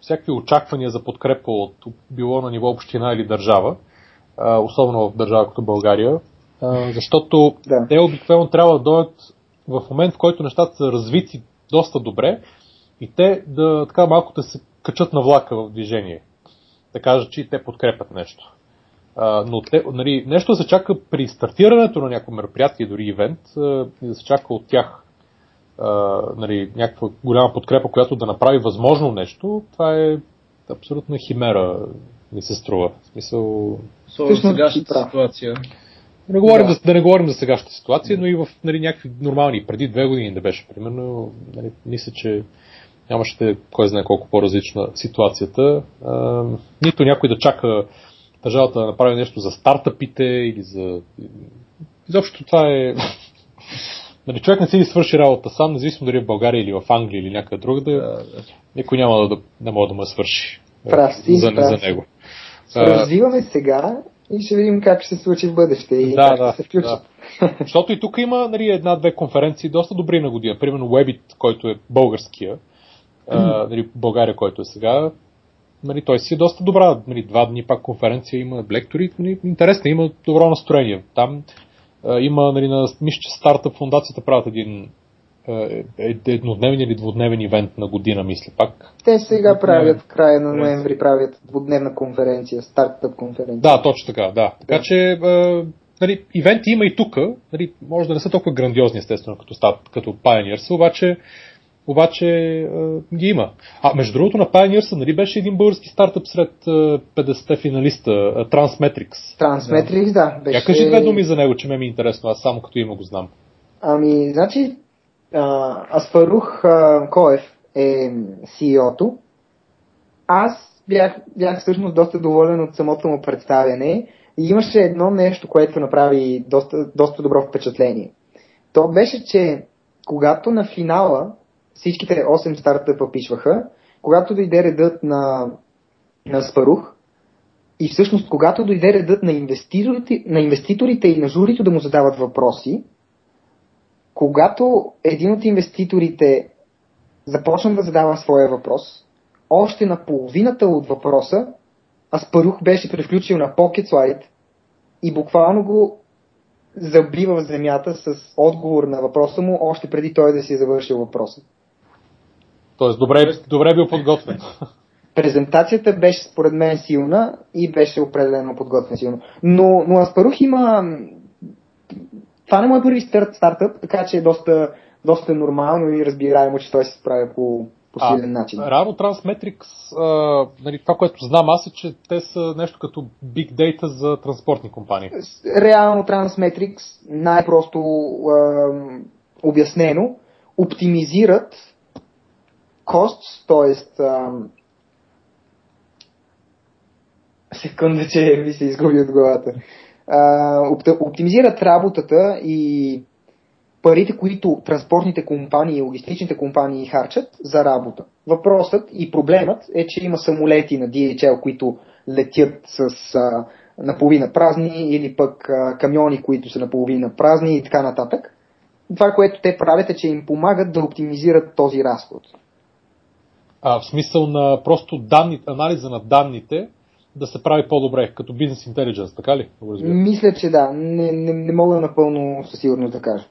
всякакви очаквания за подкрепа от било на ниво община или държава, особено в държава като България, защото да. те обикновено трябва да дойдат в момент, в който нещата са развити доста добре и те да така малко да се качат на влака в движение. Да кажат, че и те подкрепят нещо. но те, нали, нещо да се чака при стартирането на някакво мероприятие, дори ивент, и да се чака от тях а, нали, някаква голяма подкрепа, която да направи възможно нещо, това е абсолютна химера, ми се струва. В смисъл...
Особено сегашната ситуация.
Да не, говорим да. За, да не говорим за сегашната ситуация, но и в нали, някакви нормални, преди две години да беше, примерно, нали, мисля, че нямаше кой знае колко по-различна ситуацията. А, нито някой да чака държавата да направи нещо за стартъпите или за... Изобщо това е Нали, човек не си ли свърши работа сам, независимо дали е в България или в Англия или някъде друга, да, да, никой няма да, не може да му свърши
прав си,
за, прав. за него.
Развиваме сега и ще видим как ще се случи в бъдеще и да, как да, ще се включи. Да.
Защото и тук има нали, една-две конференции доста добри на година. Примерно Webit, който е българския, а, нали, България, който е сега, нали, той си е доста добра. Нали, два дни пак конференция има лектори. Нали, интересно, има добро настроение. Там има, нали, на, мисля, че старта фундацията правят един еднодневен или двудневен ивент на година, мисля пак.
Те сега правят, в края на ноември правят двудневна конференция, стартъп конференция.
Да, точно така, да. Така че, е, нали, ивенти има и тук, нали, може да не са толкова грандиозни, естествено, като, стат, като Pioneers, обаче обаче а, ги има. А между другото на Pioneers, нали беше един български стартъп сред 50-те финалиста, Transmetrics.
Transmetrics, да. да
беше... Я кажи две думи за него, че ме ми е интересно, аз само като има го знам.
Ами, значи, Аспарух Коев е CEO-то. Аз бях, бях всъщност доста доволен от самото му представяне и имаше едно нещо, което направи доста, доста добро впечатление. То беше, че когато на финала всичките 8 стартъпа пишваха, когато дойде редът на, на Спарух, и всъщност когато дойде редът на инвеститорите, на инвеститорите и на журито да му задават въпроси, когато един от инвеститорите започна да задава своя въпрос, още на половината от въпроса, Аспарух беше превключил на Pocket Slide и буквално го забива в земята с отговор на въпроса му, още преди той да си е завършил въпроса.
Тоест, добре, добре бил подготвен.
Презентацията беше според мен силна и беше определено подготвен силно. Но, но Аспарух има... Това не му е първи старт, стартъп, така че е доста, доста нормално и разбираемо, че той се справя по, по силен начин.
Реално Transmetrics, а, нали, това, което знам аз е, че те са нещо като Big Data за транспортни компании.
Реално Transmetrics, най-просто а, обяснено, оптимизират costs, т.е. секунда, че ви се изгуби от главата. Оптимизират работата и парите, които транспортните компании и логистичните компании харчат за работа. Въпросът и проблемът е, че има самолети на DHL, които летят с а, наполовина празни или пък а, камиони, които са наполовина празни и така нататък. Това, което те правят е, че им помагат да оптимизират този разход.
А, в смисъл на просто данни, анализа на данните да се прави по-добре, като бизнес интелигенс, така ли?
Мисля, че да. Не, не, не мога напълно със сигурност да кажа.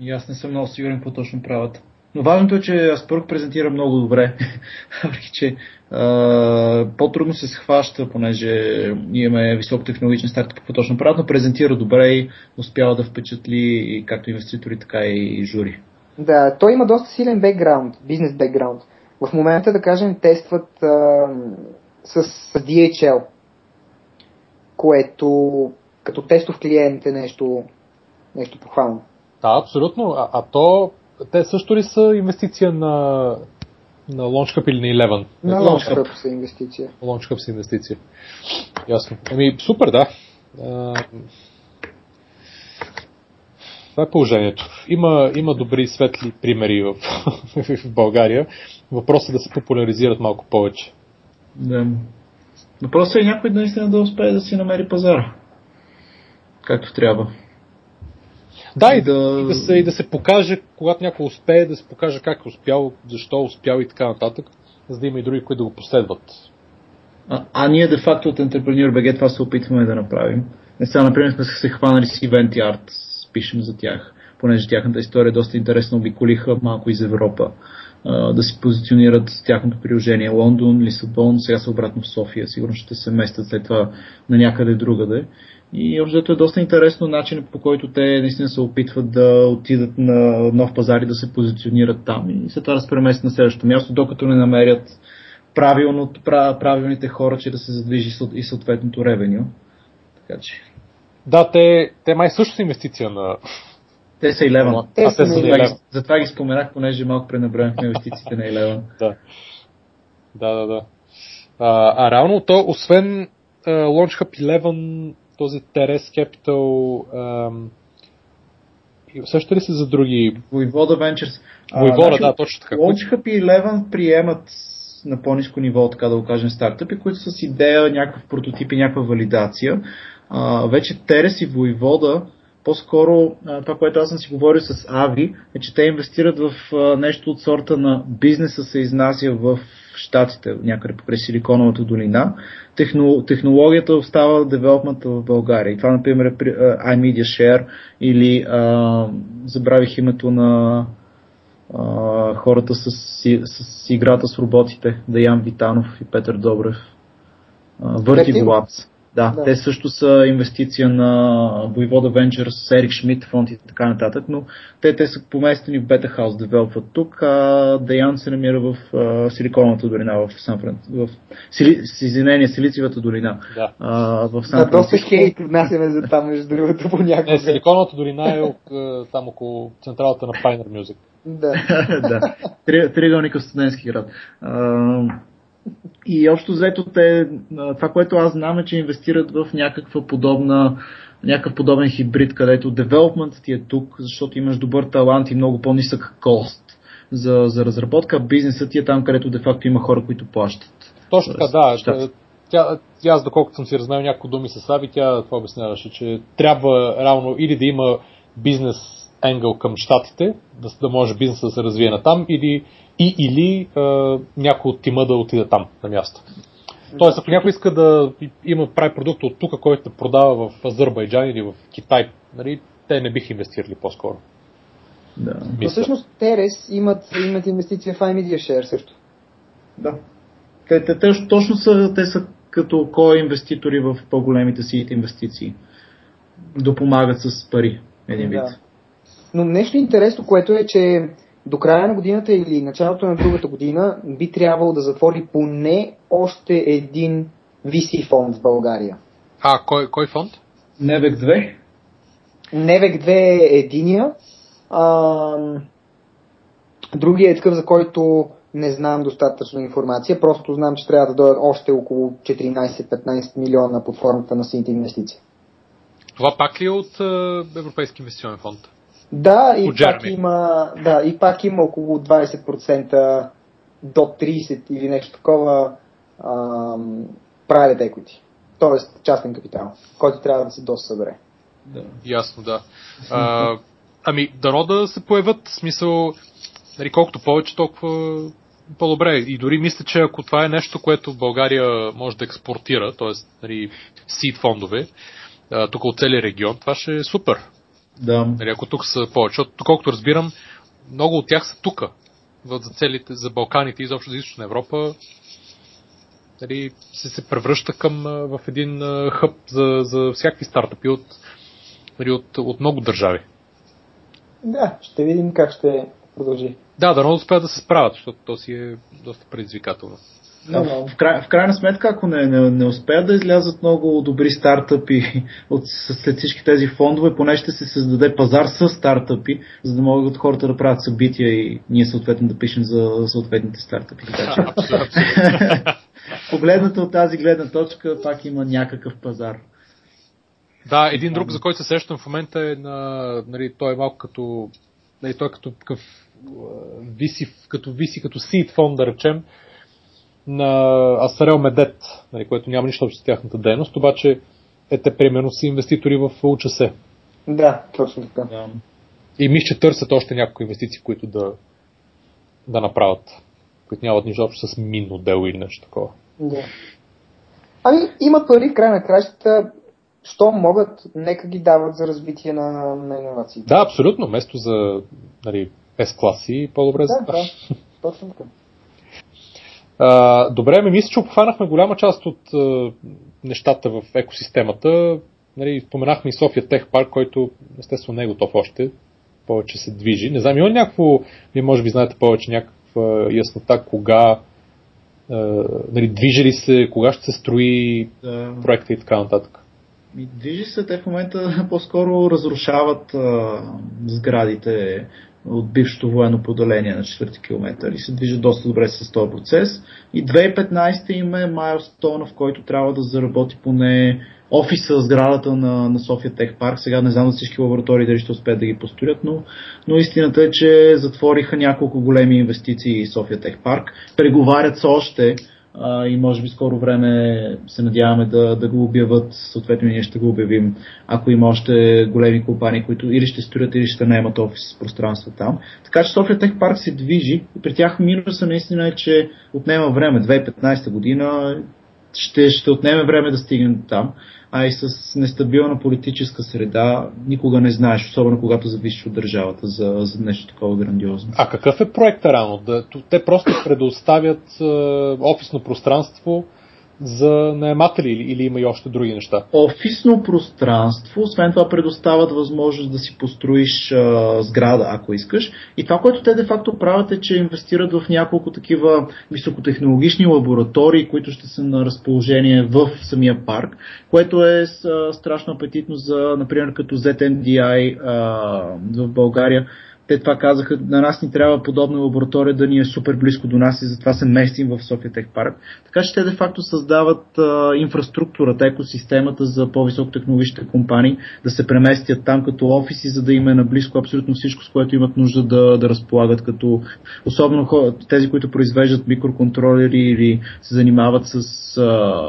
И аз не съм много сигурен какво точно правят. Но важното е, че Аспърк презентира много добре, въпреки че а, по-трудно се схваща, понеже имаме високотехнологичен старт, какво точно правят, но презентира добре и успява да впечатли и както инвеститори, така и жури.
Да, той има доста силен бекграунд, бизнес бекграунд. В момента, да кажем, тестват а, с, с DHL, което като тестов клиент е нещо, нещо похвално.
Да, абсолютно. А, а то, те също ли са инвестиция на, на LaunchCup или на Eleven?
На LaunchCup са инвестиция.
LaunchCup са инвестиция. Ясно. Ами, супер, да. Това е положението. Има, има добри светли примери в, в България. Въпросът е да се популяризират малко повече.
Да. Въпросът е някой наистина да успее да си намери пазара. Както трябва.
Да, и да... И, да се, и да се покаже, когато някой успее, да се покаже как е успял, защо е успял и така нататък, за да има и други, които да го последват.
А, а ние де факто от Entrepreneur BG това се опитваме да направим. Не сега, например, сме се хванали с Event Art, пишем за тях, понеже тяхната история е доста интересна, обиколиха малко из Европа да се позиционират с тяхното приложение. Лондон, Лисабон, сега са обратно в София, сигурно ще се местят след това на някъде другаде. И общо е доста интересно начин по който те наистина се опитват да отидат на нов пазар и да се позиционират там и след това да се преместят на следващото място, докато не намерят правилно, правилните хора, че да се задвижи и съответното ревеню. Така че.
Да, те, те май също са инвестиция на,
те са 11. Те а, те са 11. Затова ги споменах, понеже малко пренебрегнахме инвестициите на 11.
Да. Да, да, да. А, а реално то, освен uh, Launch Hub 11, този Teres Capital, um, също ли са за други?
Voivoda Ventures.
Voivoda, значи, да, точно така.
Launch Hub 11 приемат на по-низко ниво, така да го кажем, стартъпи, които са с идея, някакъв прототип и някаква валидация. А, вече Терес и Voivoda по-скоро това, което аз съм си говорил с Ави, е, че те инвестират в нещо от сорта на бизнеса се изнася в Штатите, някъде покрай Силиконовата долина. Техно, технологията остава девелопмента в България. И това, например, е при uh, iMedia Share или uh, забравих името на uh, хората с, с, с играта с роботите, Даян Витанов и Петър Добрев. Vertigo Labs. Да, да, те също са инвестиция на Voivoda Ventures, Ерик Шмидт фонд и така нататък, но те, те са поместени в Beta House, девелопват тук, а Даян се намира в uh, Силиконовата долина в Сан Франциско, в Сили... Сизинение, Силициевата долина
да.
uh, в
Сан. Да, доста хейт отнасяме за там, между другото, понякога.
Не, Силиконовата долина е там около централата на Pioneer Music.
Да.
да. Триъгълника в студентски град. Uh, и общо взето те, това, което аз знам е, че инвестират в някаква подобна някакъв подобен хибрид, където девелопментът ти е тук, защото имаш добър талант и много по-нисък кост за, за разработка, бизнесът ти е там, където де-факто има хора, които плащат.
Точно така, да. Щат. Тя, тя, аз доколкото съм си размел някои думи с Ави, тя това обясняваше, че трябва реално или да има бизнес енгъл към щатите, да, да може бизнеса да се развие на там, или и или а, някой от тима да отиде там на място. Тоест, ако някой иска да има прави продукт от тук, който продава в Азербайджан или в Китай, нали, те не биха инвестирали по-скоро.
Да.
Но всъщност Терес имат, имат инвестиция в iMedia Share също.
Да. Те, те, те, точно са, те са като кой инвеститори в по-големите си инвестиции. Допомагат с пари, един вид. Да.
Но нещо интересно, което е, че до края на годината или началото на другата година би трябвало да затвори поне още един VC фонд в България.
А, кой, кой фонд?
Невек 2.
Невек 2 е единия. А, другия е такъв, за който не знам достатъчно информация, просто знам, че трябва да дойдат още около 14-15 милиона под формата на сините инвестиции.
Това пак ли е от Европейски инвестиционен фонд?
Да, и пак, има, да, и пак има около 20% до 30 или нещо такова ам, private equity. Тоест частен капитал, който трябва да се досъбере.
Да. Ясно, да. А, ами, дано да се появят, смисъл, нали, колкото повече, толкова по-добре. И дори мисля, че ако това е нещо, което България може да експортира, т.е. Нали, сид фондове, тук от целия регион, това ще е супер.
Да.
Нали, ако тук са повече. Защото, колкото разбирам, много от тях са тук. За целите, за Балканите и изобщо за Източна Европа нали, се, се превръща към, в един хъб за, за всякакви стартъпи от, нали, от, от много държави.
Да, ще видим как ще продължи.
Да, да, но успеят да се справят, защото то си е доста предизвикателно.
No, no. В, край, в крайна сметка, ако не, не, не успеят да излязат много добри стартъпи от, след всички тези фондове, поне ще се създаде пазар с стартъпи, за да могат хората да правят събития и ние съответно да пишем за съответните стартъпи. Така че... Погледнато от тази гледна точка, пак има някакъв пазар.
Да, един друг, за който се срещам в момента е на, нали, той е малко като, нали, той е като, като виси, като виси, като seed фонд, да речем, на Асарел Медет, нали, което няма нищо общо с тяхната дейност, обаче е, те примерно са инвеститори в УЧС.
Да, точно така. Да.
И мисля, че търсят още някои инвестиции, които да, да направят, които нямат нищо общо с минно дело или нещо такова.
Да. Ами, има пари край на кращата, що могат, нека ги дават за развитие на, на иновации.
Да, абсолютно. Вместо за нали, S-класи, по-добре
да, за това. Да, точно така.
А, добре, ми мисля, че обхванахме голяма част от а, нещата в екосистемата. Нали, споменахме и София Тех Парк, който естествено не е готов още. Повече се движи. Не знам, има някакво, вие може би знаете повече някаква яснота кога а, нали, движи ли се, кога ще се строи да. проекта и така нататък.
Движи се, те в момента по-скоро разрушават а, сградите от бившото военно поделение на 4 км и се движат доста добре с този процес. И 2015 им е майлстона, в който трябва да заработи поне офиса, сградата на, на София Тех Парк. Сега не знам за всички лаборатории дали ще успеят да ги построят, но, но истината е, че затвориха няколко големи инвестиции София Тех Парк. Преговарят с още а, и може би скоро време се надяваме да, да го обяват, съответно ние ще го обявим, ако има още големи компании, които или ще строят, или ще наемат офис пространство там. Така че София Тех Парк се движи и при тях минуса наистина е, че отнема време. 2015 година ще, ще отнеме време да стигнем там а и с нестабилна политическа среда никога не знаеш, особено когато зависиш от държавата за, за нещо такова грандиозно.
А какъв е проектът рано? Да, те просто предоставят е, офисно пространство за наематели или, или има и още други неща?
Офисно пространство, освен това предоставят възможност да си построиш а, сграда, ако искаш. И това, което те де-факто правят е, че инвестират в няколко такива високотехнологични лаборатории, които ще са на разположение в самия парк, което е а, страшно апетитно за, например, като ZMDI а, в България те това казаха, на нас ни трябва подобна лаборатория да ни е супер близко до нас и затова се местим в София Тех Парк. Така че те де факто създават а, инфраструктурата, екосистемата за по-високотехнологичните компании да се преместят там като офиси, за да има наблизко абсолютно всичко, с което имат нужда да, да разполагат, като особено тези, които произвеждат микроконтролери или се занимават с а,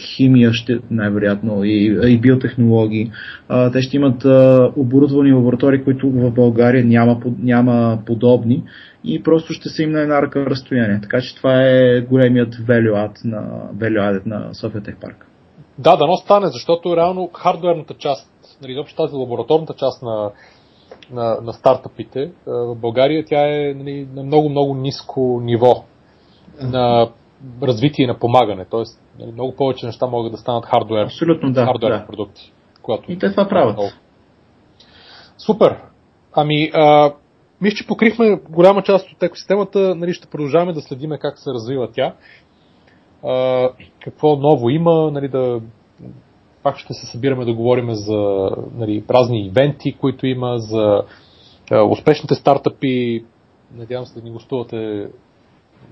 химия ще, най-вероятно и, и биотехнологии. А, те ще имат а, оборудвани лаборатории, които в България няма, няма подобни и просто ще са им на една ръка разстояние. Така че това е големият add на, add на София Тех Парк.
Да, дано стане, защото реално хардуерната част, нали, общо тази лабораторната част на, на, на стартъпите в България, тя е нали, на много-много ниско ниво на развитие на помагане. Тоест, нали, много повече неща могат да станат хардуер,
Абсолютно, да,
хардуерни
да.
продукти. Когато...
И те това правят.
Супер! Ами, а, мисля, че покрихме голяма част от екосистемата, нали, ще продължаваме да следиме как се развива тя. А, какво ново има, нали, да пак ще се събираме да говорим за нали, разни ивенти, които има, за а, успешните стартъпи. Надявам се да ни гостувате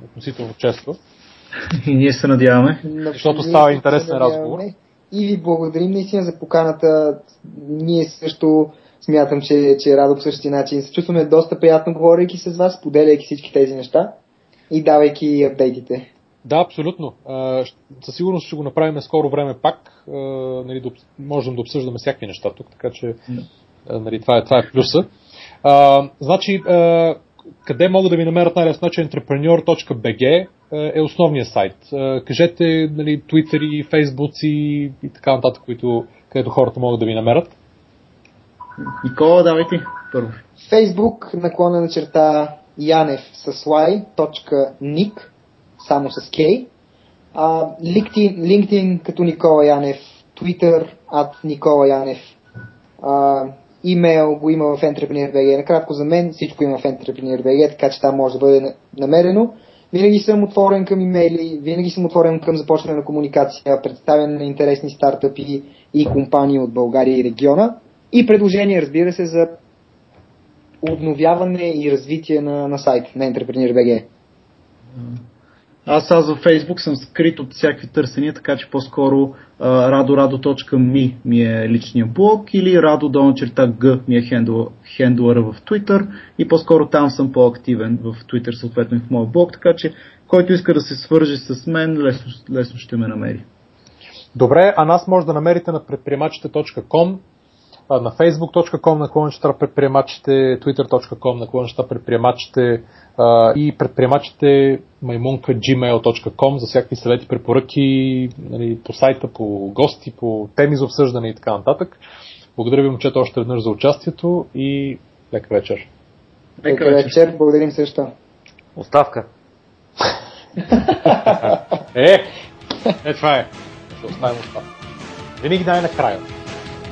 относително често.
И ние се надяваме.
Защото става интересен разговор.
И ви благодарим наистина за поканата. Ние също смятам, че, че е радо по същия начин. Се чувстваме доста приятно, говорейки с вас, поделяйки всички тези неща и давайки апдейтите.
Да, абсолютно. Със сигурност ще го направим скоро време пак. Нали, да, можем да обсъждаме всякакви неща тук, така че нали, това, е, това е плюса. А, значи, а, къде могат да ви намерят най-лесно начин? entrepreneur.bg е основният сайт. Кажете нали, Twitter, Facebook и така нататък, които, където хората могат да ви намерят.
Никола, давай ти първо.
Facebook наклона на черта Янев с y, точка ник, само с K. LinkedIn, LinkedIn като Никола Янев, Twitter от Никола Янев, uh, имейл го има в Entrepreneur.bg. Накратко за мен всичко има в Entrepreneur.bg, така че там може да бъде намерено. Винаги съм отворен към имейли, винаги съм отворен към започване на комуникация, представяне на интересни стартъпи и компании от България и региона. И предложения, разбира се, за обновяване и развитие на, на сайт на Entrepreneur.bg.
Аз аз във Facebook съм скрит от всякакви търсения, така че по-скоро radorado.me ми е личния блог или rado ми е хендъл, в Twitter и по-скоро там съм по-активен в Twitter, съответно и в моя блог, така че който иска да се свържи с мен, лесно, лесно ще ме намери.
Добре, а нас може да намерите на предприемачите.com на facebook.com наклончета предприемачите, twitter.com наклончета предприемачите и предприемачите маймунка gmail.com за всякакви съвети, препоръки нали, по сайта, по гости, по теми за обсъждане и така нататък. Благодаря ви, момчета, още веднъж за участието и лека вечер.
Лека вечер, благодарим също.
Оставка.
е, е, това е. Ще оставим оставка. Винаги